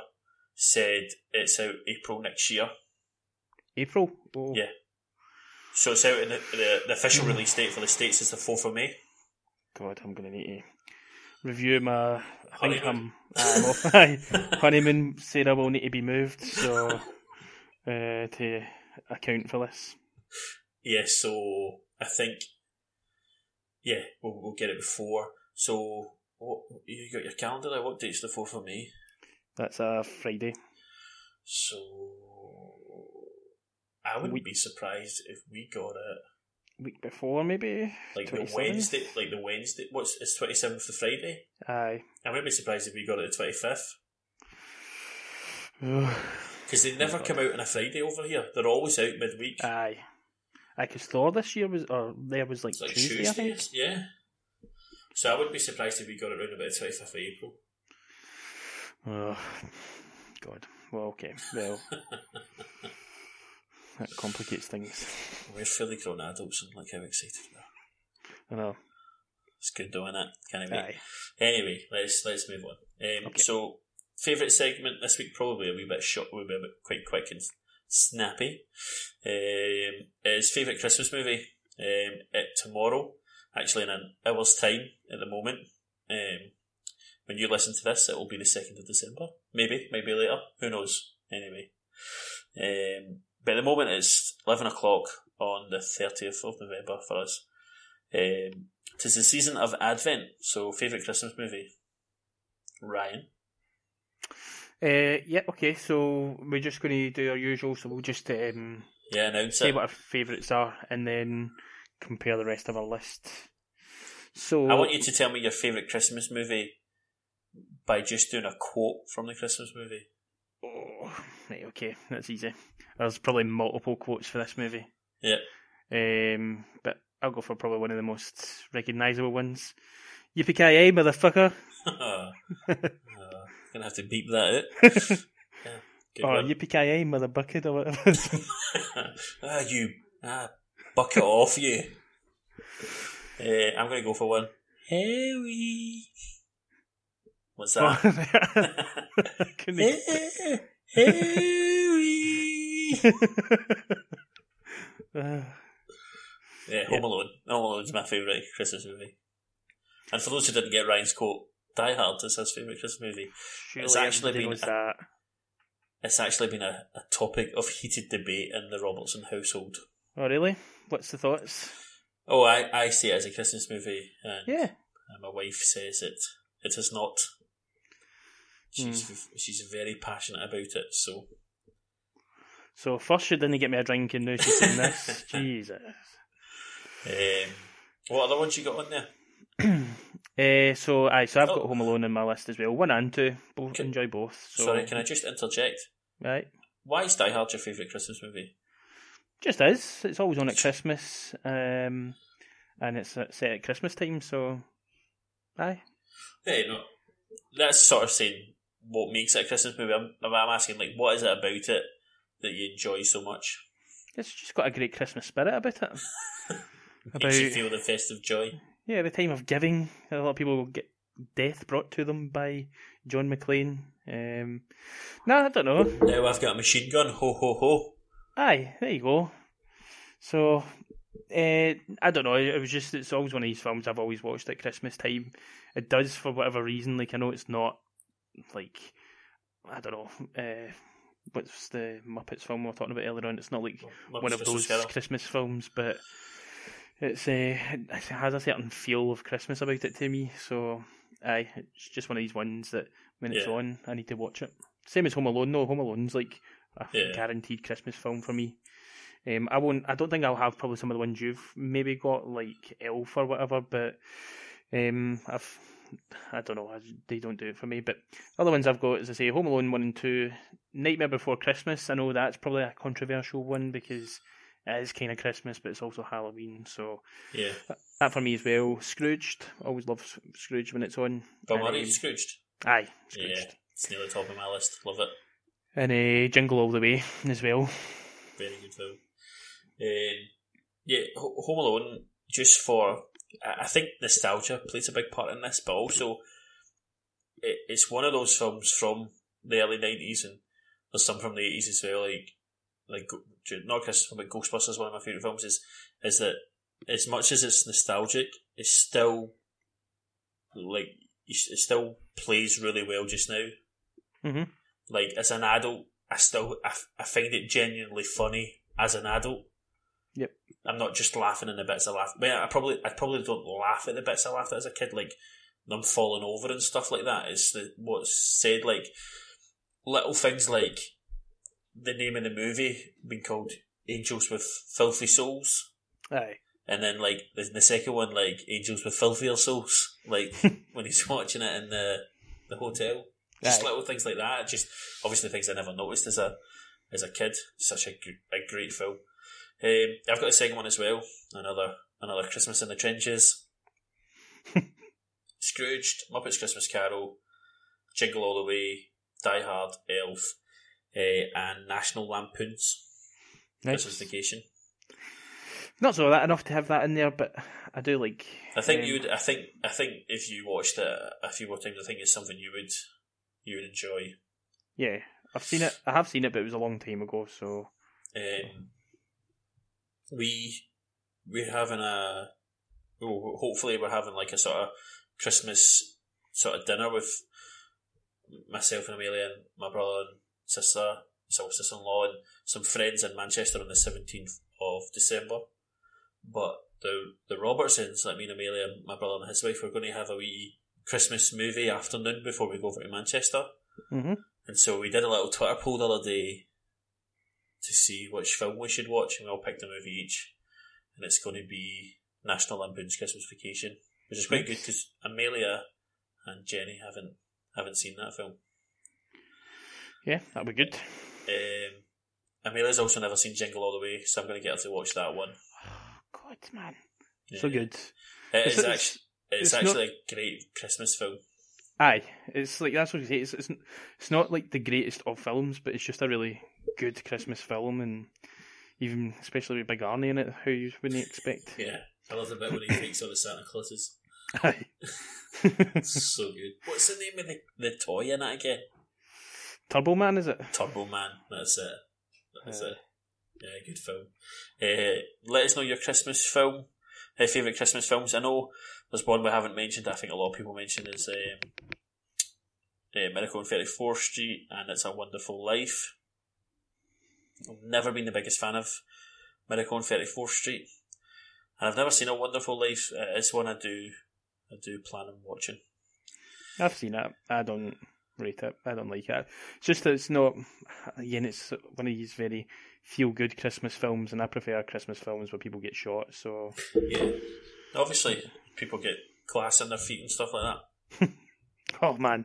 B: said it's out April next year.
A: April. Oh,
B: Yeah. So it's out in the, the, the official release date for the states is the fourth of May.
A: God, I'm gonna need to review my. [LAUGHS] I think
B: Honeymoon.
A: I'm. I'm off. Aye. honeymoon. Sarah will need to be moved, so [LAUGHS] uh, to account for this.
B: Yeah, so I think yeah, we'll, we'll get it before. So what you got your calendar there? What date's the fourth of May?
A: That's a Friday.
B: So I wouldn't
A: Week-
B: be surprised if we got it
A: Week before, maybe.
B: like the Wednesday, like the Wednesday. What's it's twenty seventh the Friday?
A: Aye.
B: I wouldn't be surprised if we got it the twenty fifth because [SIGHS] they never come out on a Friday over here. They're always out midweek.
A: Aye. Aye, 'cause Thor this year was, or there was like,
B: like
A: Tuesday, I think.
B: Yeah. So I wouldn't be surprised if we got it around about the twenty fifth of April.
A: Oh, God. Well, okay. Well, [LAUGHS] that complicates things.
B: We're fully grown adults and look how excited we are.
A: I know.
B: It's good doing it. Can't wait.
A: Aye.
B: Anyway, let's let's move on. Um,
A: Okay.
B: So, favourite segment this week, probably a wee bit short, will be a wee bit quite quick and snappy, um, is favourite Christmas movie. Um, it, tomorrow, actually in an hour's time at the moment. Um, when you listen to this, it will be the second of December. Maybe, maybe later. Who knows? Anyway, um, but at the moment it's eleven o'clock on the thirtieth of November for us. Um, Tis the season of Advent, so favourite Christmas movie? Ryan.
A: Uh, yeah, okay, so we're just going to do our usual, so we'll just um,
B: Yeah, announce
A: say
B: it.
A: what our favourites are and then compare the rest of our list. So
B: I want you to tell me your favourite Christmas movie by just doing a quote from the Christmas movie.
A: Oh, right, okay, that's easy. There's probably multiple quotes for this movie.
B: Yeah.
A: Um, but I'll go for probably one of the most recognisable ones. Yippee ki yay, motherfucker! [LAUGHS] [LAUGHS]
B: gonna have to beep that out. [LAUGHS] Yeah,
A: or
B: one.
A: yippee ki mother bucket, or whatever.
B: ah, you ah, bucket off you. Uh, I'm gonna go for one. Harry. What's that? [LAUGHS]
A: Couldn't-
B: Harry.
A: Uh, [LAUGHS]
B: Yeah, Home Alone. Home Alone is my favourite Christmas movie. And for those who didn't get Ryan's quote, Die Hard is his favourite Christmas movie.
A: surely
B: It's actually been-
A: knows that.
B: It's actually been a, a topic of heated debate in the Robertson household.
A: Oh, really? What's the thoughts?
B: Oh, I, I see it as a Christmas movie, and
A: Yeah.
B: and my wife says it it is not. She's she's very passionate about it, so
A: So first she didn't get me a drink, and now she's saying this. [LAUGHS] Jesus.
B: um, what other ones you got on there? [CLEARS THROAT]
A: Uh, so, aye, so I've
B: Oh.
A: got Home Alone in my list as well. One and two, both
B: Can-
A: enjoy both. So,
B: Sorry, can I just interject?
A: Right,
B: Why is Die Hard your favourite Christmas movie?
A: just is. It's always on at Christmas, um, and it's set at Christmas time. So, aye,
B: Yeah, no, that's sort of saying what makes it a Christmas movie. I'm, I'm asking, like, what is it about it that you enjoy so much?
A: it's just got a great Christmas spirit about it. about [LAUGHS]
B: Makes you feel the festive joy.
A: Yeah, the time of giving. A lot of people will get death brought to them by John McClane. Um, no, I don't know.
B: Now I've got a machine gun. Ho ho ho.
A: Aye, there you go. So, uh, I don't know. It was just it's always one of these films I've always watched at Christmas time. It does for whatever reason. Like I know it's not like I don't know. Uh, what's the Muppets film we were talking about earlier on? It's not like one of those Christmas films, but it's uh, it has a certain feel of Christmas about it to me. So aye, it's just one of these ones that when it's
B: Yeah.
A: on, I need to watch it. Same as Home Alone, though. Home Alone's like a
B: Yeah.
A: guaranteed Christmas film for me. Um, I won't. I don't think I'll have probably some of the ones you've maybe got, like Elf or whatever. But um, I've, I don't know. I, they don't do it for me. But other ones I've got, as I say, Home Alone one and two, Nightmare Before Christmas. I know that's probably a controversial one because it is kind of Christmas, but it's also Halloween. So
B: Yeah.
A: that for me as well. Scrooged. Always love Scrooge when it's on.
B: Bill Murray,
A: um,
B: Scrooged.
A: Aye, Scrooged.
B: Yeah. It's near the top of my list. Love it.
A: And uh, Jingle All the Way as well.
B: Very good film. Um, yeah, Ho- Home Alone, just for. I think nostalgia plays a big part in this, but also it, it's one of those films from the early 90s and there's some from the 80s as well, like like not Christmas, but Ghostbusters, one of my favourite films, is is that as much as it's nostalgic, it's still like it still plays really well just now.
A: Mhm.
B: Like as an adult, I still I, I find it genuinely funny as an adult.
A: Yep.
B: I'm not just laughing in the bits I laugh. I, mean, I probably I probably don't laugh at the bits I laughed at as a kid, like them falling over and stuff like that. Is the what's said like little things like the name of the movie being called Angels with Filthy Souls.
A: Aye.
B: And then like the, the second one, like Angels with Filthier Souls, like [LAUGHS] when he's watching it in the the hotel. Just
A: Aye.
B: little things like that. Just obviously things I never noticed as a as a kid. Such a, a great film. Um, I've got a second one as well. Another another Christmas in the trenches. [LAUGHS] Scrooged, Muppets Christmas Carol, Jingle All the Way, Die Hard, Elf, uh, and National Lampoons
A: Nice.
B: Christmas Vacation.
A: Not so that enough to have that in there, but I do like.
B: I think
A: um,
B: you would. I think. I think if you watched it a few more times, I think it's something you would you would enjoy.
A: Yeah, I've seen it. I have seen it, but it was a long time ago. So
B: Um, we we're having a. Oh, hopefully, we're having like a sort of Christmas sort of dinner with myself and Amelia and my brother and sister, so sister-in-law, and some friends in Manchester on the seventeenth of December. But the the Robertsons, like me and Amelia, my brother and his wife, are going to have a wee Christmas movie afternoon before we go over to Manchester.
A: hmm
B: And so we did a little Twitter poll the other day to see which film we should watch, and we all picked a movie each. And it's going to be National Lampoon's Christmas Vacation, which is quite good because Amelia and Jenny haven't haven't seen that film.
A: Yeah, that'll be good.
B: Um, Amelia's also never seen Jingle All the Way, so I'm going to get her to watch that one. [SIGHS]
A: God, man,
B: Yeah.
A: so good.
B: It
A: It's-
B: is
A: it's-
B: actually it's,
A: it's
B: actually a great Christmas film.
A: Aye, it's like that's what you say. It's, it's it's not like the greatest of films, but it's just a really good Christmas film, and even especially with Big Arnie in it, who you wouldn't expect. [LAUGHS]
B: Yeah, I love the bit when he [LAUGHS] takes all the Santa Clauses.
A: Aye. [LAUGHS]
B: so good. What's the name of the, the toy in it again?
A: Turbo Man, is it?
B: Turbo Man. That's it. That's
A: Uh,
B: it. Yeah, good film. Uh, let us know your Christmas film, uh, favourite Christmas films. I know there's one we haven't mentioned. I think a lot of people mention is um, uh, Miracle on 34th Street and It's a Wonderful Life. I've never been the biggest fan of Miracle on 34th Street, and I've never seen A Wonderful Life. Uh, it's one I do, I do plan on watching.
A: I've seen it. I don't rate it. I don't like it. It's just that it's not. Again, it's one of these very feel-good Christmas films, and I prefer Christmas films where people get shot. So
B: Yeah, obviously people get glass in their feet and stuff like that. [LAUGHS]
A: Oh man.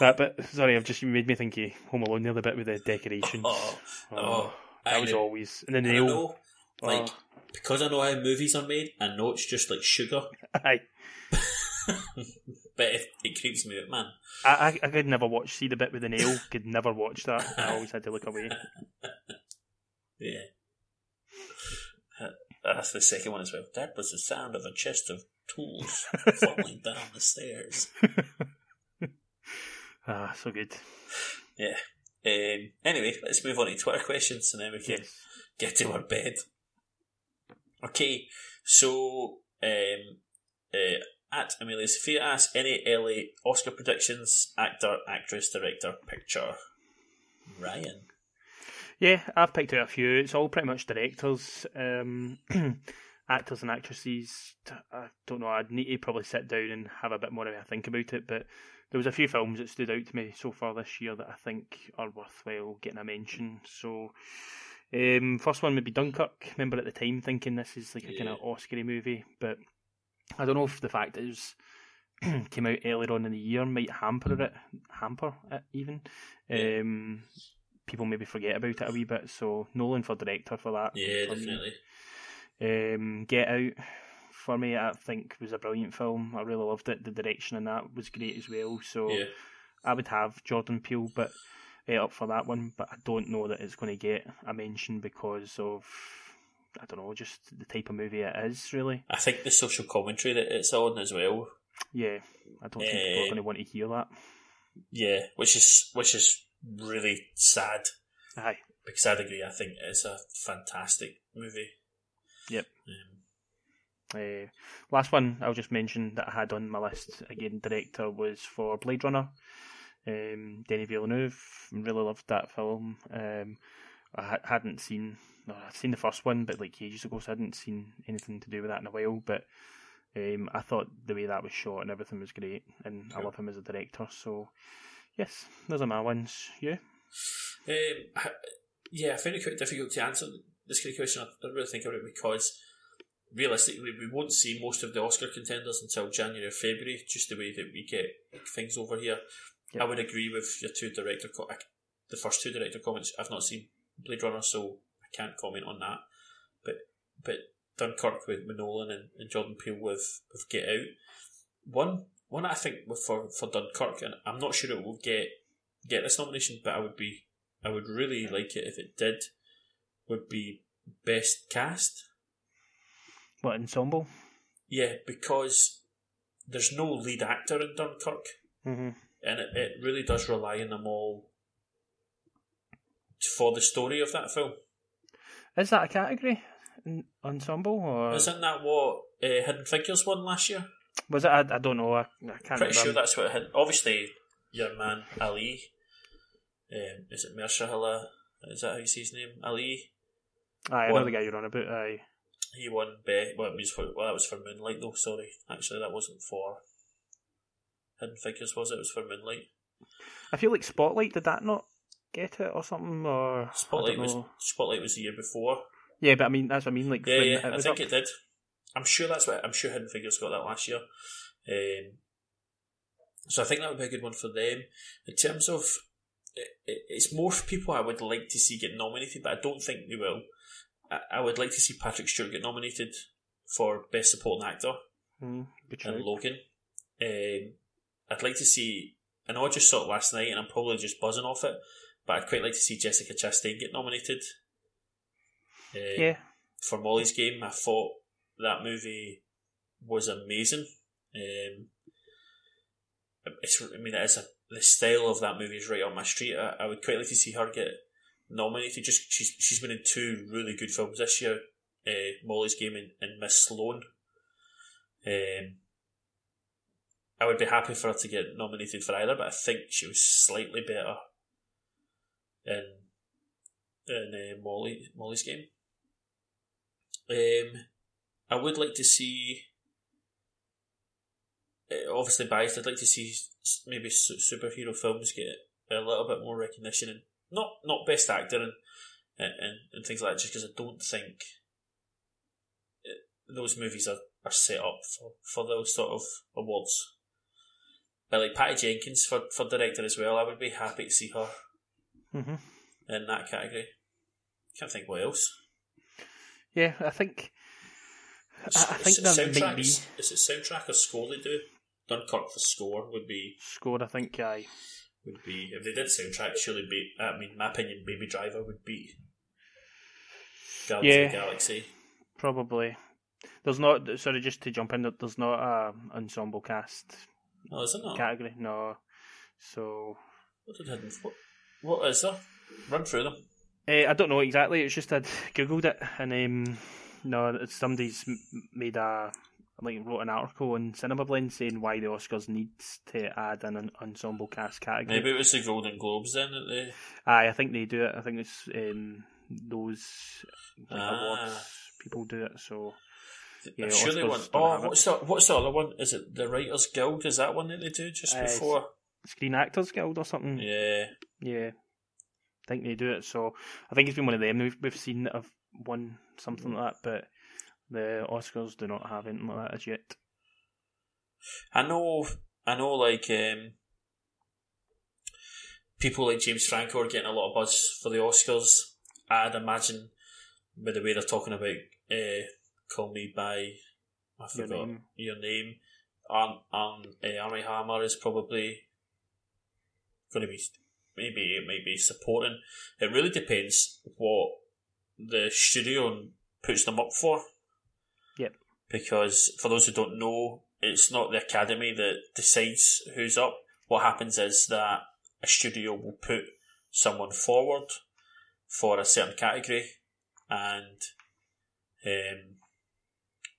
A: That bit sorry, I've just made me think of Home Alone the other bit with the decorations.
B: Oh, oh, oh,
A: that
B: I
A: was
B: know.
A: always and the
B: I
A: nail.
B: know, like
A: Oh.
B: because I know how movies are made, I know it's just like sugar, [LAUGHS]
A: Aye. [LAUGHS]
B: but it, it creeps me out, man.
A: I, I I could never watch see the bit with the nail. [LAUGHS] Could never watch that. I always had to look away. [LAUGHS]
B: Yeah, Uh, that's the second one as well. That was the sound of a chest of tools falling [LAUGHS] down the stairs.
A: Ah, so good.
B: Yeah. Um, anyway, let's move on to Twitter questions, and then we can
A: Yes.
B: get to our bed. Okay, so um, uh, at Amelia Sophia asks any early Oscar predictions, actor, actress, director, picture. Ryan.
A: Yeah, I've picked out a few. It's all pretty much directors. Um, [CLEARS THROAT] actors and actresses, I don't know. I'd need to probably sit down and have a bit more of a think about it. But there was a few films that stood out to me so far this year that I think are worthwhile getting a mention. So. Um, first one would be Dunkirk. Remember at the time thinking this is like a
B: Yeah.
A: kind of Oscary movie, but I don't know if the fact it was [CLEARS THROAT] came out earlier on in the year might hamper it, hamper it even. Um, people maybe forget about it a wee bit. So Nolan for director for that.
B: Yeah,
A: for
B: definitely.
A: Um, Get Out for me, I think was a brilliant film. I really loved it. The direction in that was great as well. So
B: Yeah.
A: I would have Jordan Peele, but uh, up for that one. But I don't know that it's going to get a mention because of I don't know, just the type of movie it is. Really,
B: I think the social commentary that it's on as well.
A: yeah. I don't think people are
B: Eh.
A: going to want to hear that.
B: Yeah, which is which is really sad
A: Aye.
B: because I'd agree. I think it's a fantastic movie.
A: Yep.
B: Um,
A: Uh, last one I'll just mention that I had on my list again. Director was for Blade Runner. Um, Denis Villeneuve really loved that film. Um, I ha- hadn't seen, no, I'd seen the first one, but like ages ago, so I hadn't seen anything to do with that in a while. But um, I thought the way that was shot and everything was great, and I love him as a director. So yes, those are my ones. You?
B: Um, yeah, I find it quite difficult to answer this kind of question. I don't really think about it because realistically, we won't see most of the Oscar contenders until January or February, just the way that we get things over here.
A: Yep.
B: I would agree with your two director, co- I- the first two director comments. I've not seen Blade Runner, so can't comment on that. But but Dunkirk with Nolan and, and Jordan Peele with, with Get Out. One one I think for, for Dunkirk, and I'm not sure it will get get this nomination, but I would be I would really like it if it did. Would be best cast.
A: What ensemble?
B: Yeah, because there's no lead actor in Dunkirk,
A: Mm-hmm.
B: and it, it really does rely on them all for the story of that film.
A: Is that a category? En- Ensemble or
B: Isn't that what uh, Hidden Figures won last year?
A: was it? I, I don't know. I, I can't
B: Pretty sure that's what it had. Obviously, your man Ali. Um, is it Mershahala? Is that how you say his name? Ali.
A: Aye, I know the guy you're on about. Aye.
B: He won best. Well, it was for, well, that was for Moonlight though. Sorry, actually, that wasn't for Hidden Figures. Was it? It was for Moonlight.
A: I feel like Spotlight did that not get it or something or
B: Spotlight was. Spotlight was the year before.
A: yeah, but I mean that's what I mean. Like
B: Yeah, yeah, I think
A: up-
B: it did. I'm sure that's what I'm sure Hidden Figures got that last year. Um, so I think that would be a good one for them. In terms of, it, it- it's more for people I would like to see get nominated, but I don't think they will. I, I would like to see Patrick Stewart get nominated for Best Supporting Actor
A: Mm,
B: and. Logan. Um, I'd like to see. I know I just saw it last night, and I'm probably just buzzing off it, but I'd quite like to see Jessica Chastain get nominated. Um,
A: Yeah,
B: for Molly's game. I thought that movie was amazing. Um, it's, I mean, it is a, the style of that movie is right on my street. I, I would quite like to see her get nominated. Just she's she's been in two really good films this year. Uh, Molly's game and, and Miss Sloane. Um, I would be happy for her to get nominated for either, but I think she was slightly better in in uh, Molly Molly's game. Um, I would like to see. uh, Obviously biased. I'd like to see maybe su- superhero films get a little bit more recognition, and not not best actor and and, and, and things like that. Just because I don't think uh, those movies are, are set up for, for those sort of awards. But like Patty Jenkins for, for director as well, I would be happy to see her
A: hmm
B: in that category. Can't think what else.
A: yeah. I think I, I think
B: Is
A: there
B: it
A: might be
B: Is it soundtrack or score they do? Dunkirk for score would be
A: score. I think aye.
B: would be if they did soundtrack. Surely, be, I mean, my opinion, Baby Driver would be Guardians of
A: Yeah.
B: the Galaxy.
A: Probably. There's not. Sorry, just to jump in. There's not a ensemble cast
B: Oh, is it not?
A: category. No. So
B: What did hidden? What is there? Run through them.
A: Uh, I don't know exactly. It's just I'd [LAUGHS] googled it, and um, no, somebody's made a like wrote an article on Cinema Blend saying why the Oscars needs to add an, ensemble cast category.
B: Maybe it was the Golden Globes then. That they,
A: Aye, I think they do it. I think it's um, those like,
B: Ah.
A: awards people do it. So yeah,
B: I'm sure they want. Oh, what's the what's the other one? Is it the Writers Guild? Is that one that they do just
A: Uh,
B: before?
A: Screen Actors Guild or something.
B: Yeah,
A: Yeah, I think they do it. So I think it's been one of them we've, we've seen that have won something like that, but the Oscars do not have anything like that as yet.
B: I know. I know. Like um, people like James Franco are getting a lot of buzz for the Oscars. I'd imagine by the way they're talking about uh, "Call Me by," I
A: Your
B: forgot
A: Name.
B: your name. Arm, Arm, uh, Armie Hammer is probably going to be maybe it might be supporting. It really depends what the studio puts them up for.
A: Yep.
B: Because for those who don't know, it's not the academy that decides who's up. What happens is that a studio will put someone forward for a certain category, and um,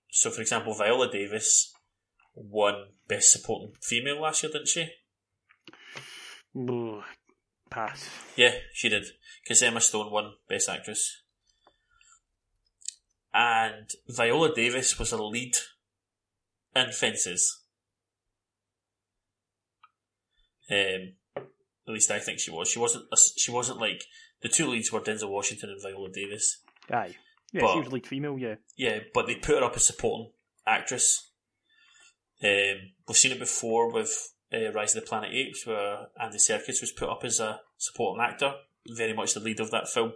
B: so for example, Viola Davis won Best Supporting Female last year, didn't she?
A: Pass.
B: Yeah, she did. Because Emma Stone won Best Actress. And Viola Davis was a lead in Fences. Um, at least I think she was. She wasn't. A, she wasn't like the two leads were Denzel Washington and Viola Davis.
A: Aye. Yeah,
B: But-
A: she was lead female, yeah.
B: Yeah, but they put her up as supporting actress. Um, we've seen it before with uh, Rise of the Planet Apes, where Andy Serkis was put up as a supporting actor, very much the lead of that film.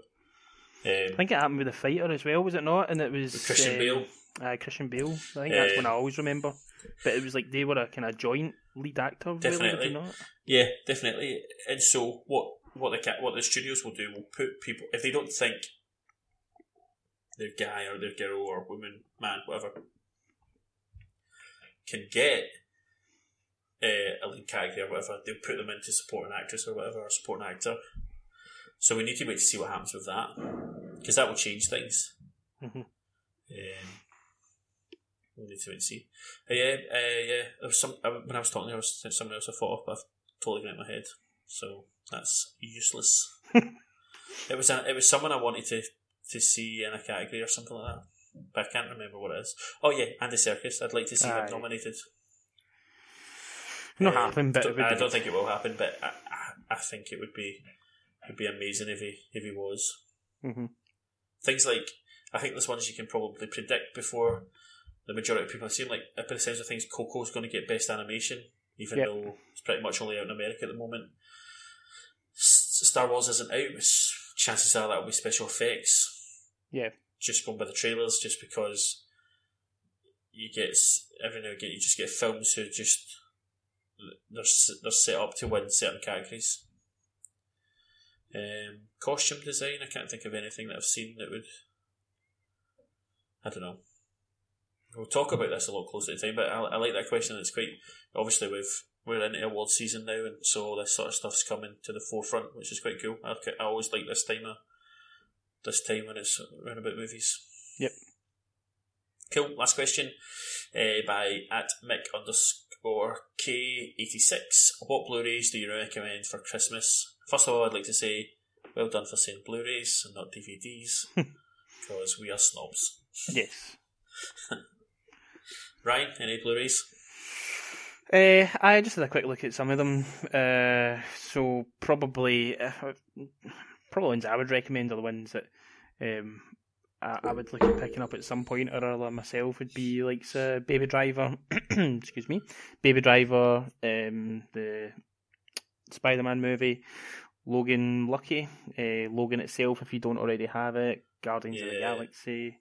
A: I
B: Um,
A: think it happened with the fighter as well, was it not? And it was
B: Christian
A: um,
B: Bale.
A: Aye, Christian Bale. I think that's
B: Um,
A: one I always remember. But it was like they were a kind of joint lead actor, really,
B: Definitely.
A: not?
B: Yeah, definitely. And so what what the what the studios will do will put people if they don't think their guy or their girl or woman, man, whatever, can get uh, a lead character or whatever, they'll put them into supporting actress or whatever or supporting actor. So we need to wait to see what happens with that because that will change things.
A: Mhm.
B: Um, we need to wait and see. Uh, yeah, uh, yeah. There was some uh, when I was talking, there was something else I thought of, but I've totally gone out my head. So that's useless. [LAUGHS] it was a, it was someone I wanted to to see in a category or something like that, but I can't remember what it is. Oh yeah, Andy Serkis. I'd like to see
A: Aye.
B: him nominated. [LAUGHS]
A: Not
B: Uh,
A: happen, but
B: I don't think it will happen, but I, I, I think it would be would be amazing if he if he was.
A: Mhm.
B: Things like I think there's ones you can probably predict before the majority of people have seen. Like by the sense of things, Coco's going to get best animation, even
A: Yep.
B: though it's pretty much only out in America at the moment. S- Star Wars isn't out. Chances are that will be special effects.
A: Yeah.
B: Just going by the trailers, just because you get every now and again you just get films who just they're they're set up to win certain categories. Um, costume design, I can't think of anything that I've seen that would. I don't know. We'll talk about this a lot closer to time, but I, I like that question. It's quite obviously we've we're in award season now, and so all this sort of stuff's coming to the forefront, which is quite cool. I, I always like this time of this time when it's around about movies.
A: Yep.
B: Cool. Last question uh, by at Mick underscore K eighty six. What Blu-rays do you recommend for Christmas? First of all, I'd like to say well done for saying Blu-rays and not DVDs, [LAUGHS] because we are snobs.
A: yes. [LAUGHS]
B: Ryan, any Blu-rays?
A: Uh, I just had a quick look at some of them. Uh, so probably, uh, probably ones I would recommend are the ones that um, I, I would look at picking up at some point or other myself. Would be like uh, Baby Driver, [CLEARS THROAT] excuse me, Baby Driver, um, the Spider-Man movie, Logan Lucky, uh, Logan itself if you don't already have it, Guardians of the Galaxy.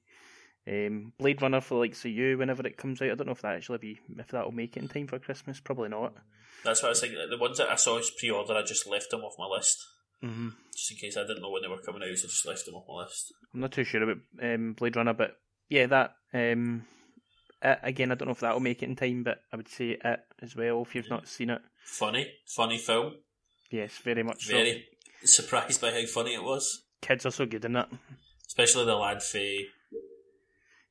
A: Um, Blade Runner for the likes of you whenever it comes out. I don't know if that actually be if that'll make it in time for Christmas. Probably not.
B: That's what I was thinking. The ones that I saw as pre-order, I just left them off my list,
A: Mm-hmm.
B: just in case I didn't know when they were coming out, so I just left them off my list.
A: I'm not too sure about um, Blade Runner, but yeah, that um, it, again, I don't know if that'll make it in time, but I would say it as well if you've not seen it.
B: Funny, funny film.
A: Yes, very much so.
B: Very surprised by how funny it was,
A: Kids are so good in it.
B: especially the lad Faye.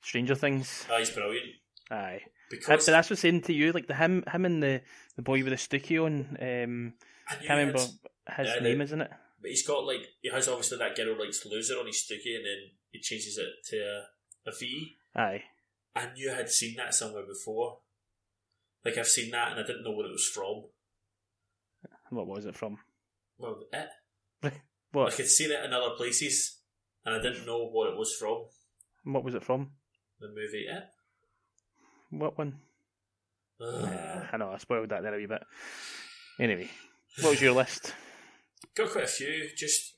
A: Stranger Things.
B: Oh, he's brilliant
A: Aye.
B: Because
A: that's what's saying to you, like the him, him and the, the boy with the sticky on. Um,
B: I
A: can't remember his
B: yeah,
A: name, isn't it?
B: But he's got like he has obviously that girl likes loser on his sticky, and then he changes it to a a V.
A: Aye.
B: I knew I had seen that somewhere before. Like I've seen that and I didn't know what it was from.
A: What was it from?
B: Well, it. [LAUGHS]
A: what?
B: I could see it in other places and I didn't know what it was from.
A: What was it from?
B: The movie It.
A: What one?
B: Ugh.
A: I know I spoiled that there a wee bit. Anyway, what was your list?
B: Got quite a few. Just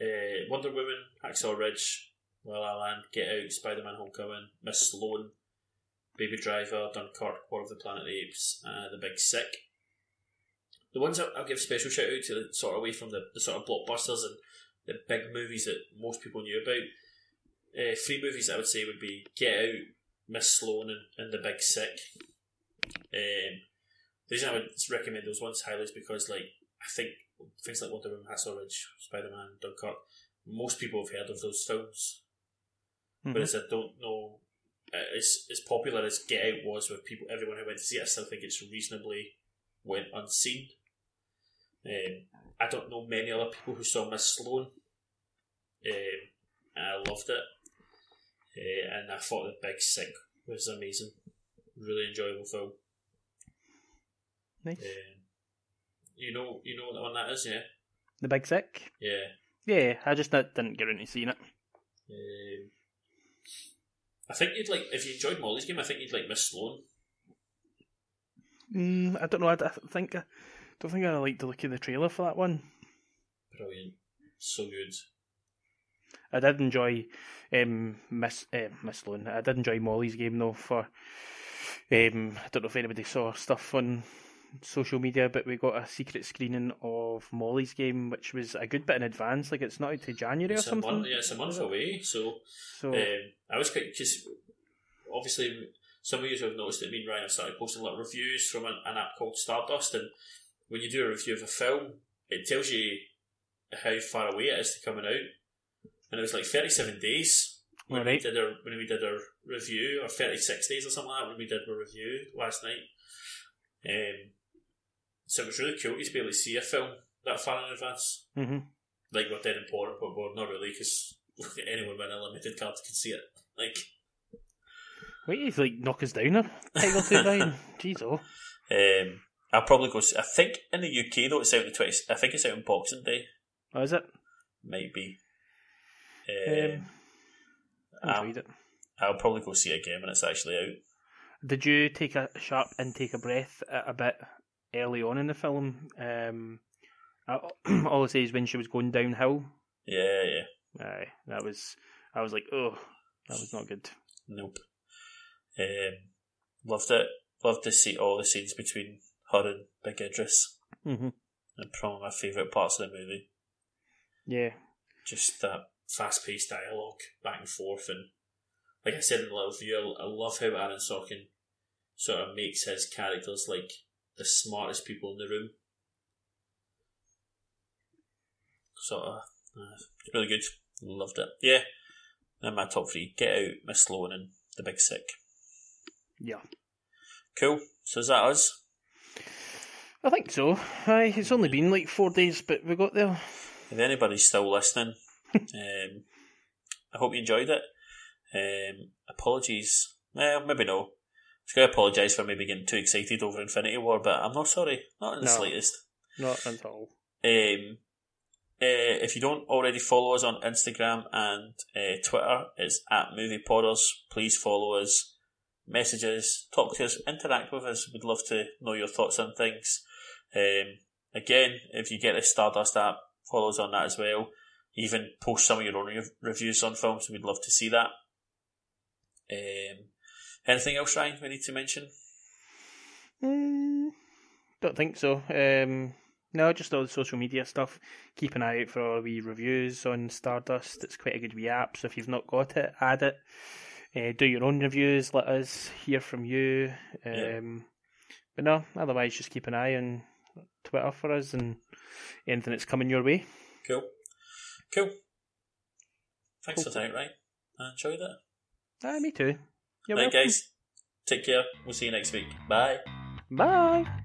B: uh, Wonder Woman, Hacksaw Ridge, La La Land, Get Out, Spider Man Homecoming, Miss Sloane, Baby Driver, Dunkirk, War of the Planet of the Apes, uh, The Big Sick. The ones that I'll give special shout out to, sort of away from the, the sort of blockbusters and the big movies that most people knew about. Uh, three movies I would say would be Get Out, Miss Sloane, and, and The Big Sick. Um, the reason I would recommend those ones highly is because, like, I think things like Wonder Woman, Hacksaw Ridge, Spider Man, Dunkirk, most people have heard of those films.
A: Mhm.
B: Whereas I don't know, as as popular as Get Out was with people, everyone who went to see it, I still think it's reasonably went unseen. Um, I don't know many other people who saw Miss Sloane, um, and I loved it. Uh, and I thought The Big Sick was amazing, really enjoyable film.
A: Nice.
B: Um, you know, you know what one that is, yeah,
A: The Big Sick.
B: yeah.
A: Yeah, I just didn't get around to seeing it.
B: Um, I think you'd like if you enjoyed Molly's game. I think you'd like Miss Sloane.
A: Mm, I don't know. I, I think I don't think I like the look of the trailer for that one.
B: Brilliant, so good.
A: I did enjoy um, Miss uh, Miss Sloan. I did enjoy Molly's game though. For um, I don't know if anybody saw stuff on social media, but we got a secret screening of Molly's game, which was a good bit in advance. Like it's not out to January
B: It's
A: or something.
B: month, yeah, it's a month away. So
A: So
B: um, I was quite because obviously some of you have noticed that me and Ryan have started posting a lot of reviews from an, an app called Stardust, and when you do a review of a film, it tells you how far away it is to coming out, and it was like thirty-seven days when
A: Alright.
B: we did our when we did our review, or thirty-six days or something like that when we did our review last night. Um, so it was really cool to be able to see a film that far in advance.
A: hmm
B: Like we're dead important, but we're not really because [LAUGHS] anyone with an unlimited card can see it. Like.
A: wait, he's like knock us down or two down. Jeez, oh,
B: Um, I'll probably go. I think in the UK though, it's out the twenty. I think it's out on Boxing Day.
A: oh is it?
B: Might be.
A: Um,
B: Um, I'll,
A: it.
B: I'll probably go see it again when it's actually out.
A: Did you take a sharp intake of breath a, a bit early on in the film? Um, [CLEARS THROAT] all I say is when she was going downhill.
B: Yeah, yeah.
A: Aye, that was. I was like, oh, that was not good.
B: Nope. Um, loved it. Loved to see all the scenes between her and Big Idris.
A: hmm
B: And probably my favourite parts of the movie.
A: Yeah,
B: Just that fast paced dialogue back and forth. And like I said in the little video, I I love how Aaron Sorkin sort of makes his characters like the smartest people in the room. Sort of. Uh, it's really good. Loved it. Yeah. And my top three Get Out, Miss Sloan, and The Big Sick.
A: yeah.
B: Cool. So is that us?
A: I think so. Aye, it's only been like four days, but we got there.
B: If anybody's still listening, [LAUGHS] um, I hope you enjoyed it. Um, apologies. Well, maybe no. I was going to apologise for maybe getting too excited over Infinity War, but I'm not sorry. Not in the
A: No.
B: slightest.
A: Not at all.
B: Um, uh, if you don't already follow us on Instagram and uh, Twitter, it's at Movie Podders. Please follow us. Messages, talk to us, interact with us. We'd love to know your thoughts on things. Um, again, if you get the Stardust app, follow us on that as well. Even post some of your own rev- reviews on films. We'd love to see that. Um, anything else, Ryan? We need to mention.
A: Mm, don't think so. Um, no, just all the social media stuff. Keep an eye out for our wee reviews on Stardust. It's quite a good wee app, so if you've not got it, add it. Uh, do your own reviews. Let us hear from you. Um,
B: Yeah.
A: But no, otherwise, just keep an eye on Twitter for us and anything that's coming your way.
B: Cool. Cool. Thanks
A: Cool.
B: for tonight, Ryan. I enjoyed it.
A: Ah, me too. You're
B: right,
A: welcome.
B: guys. Take care. We'll see you next week. Bye.
A: Bye.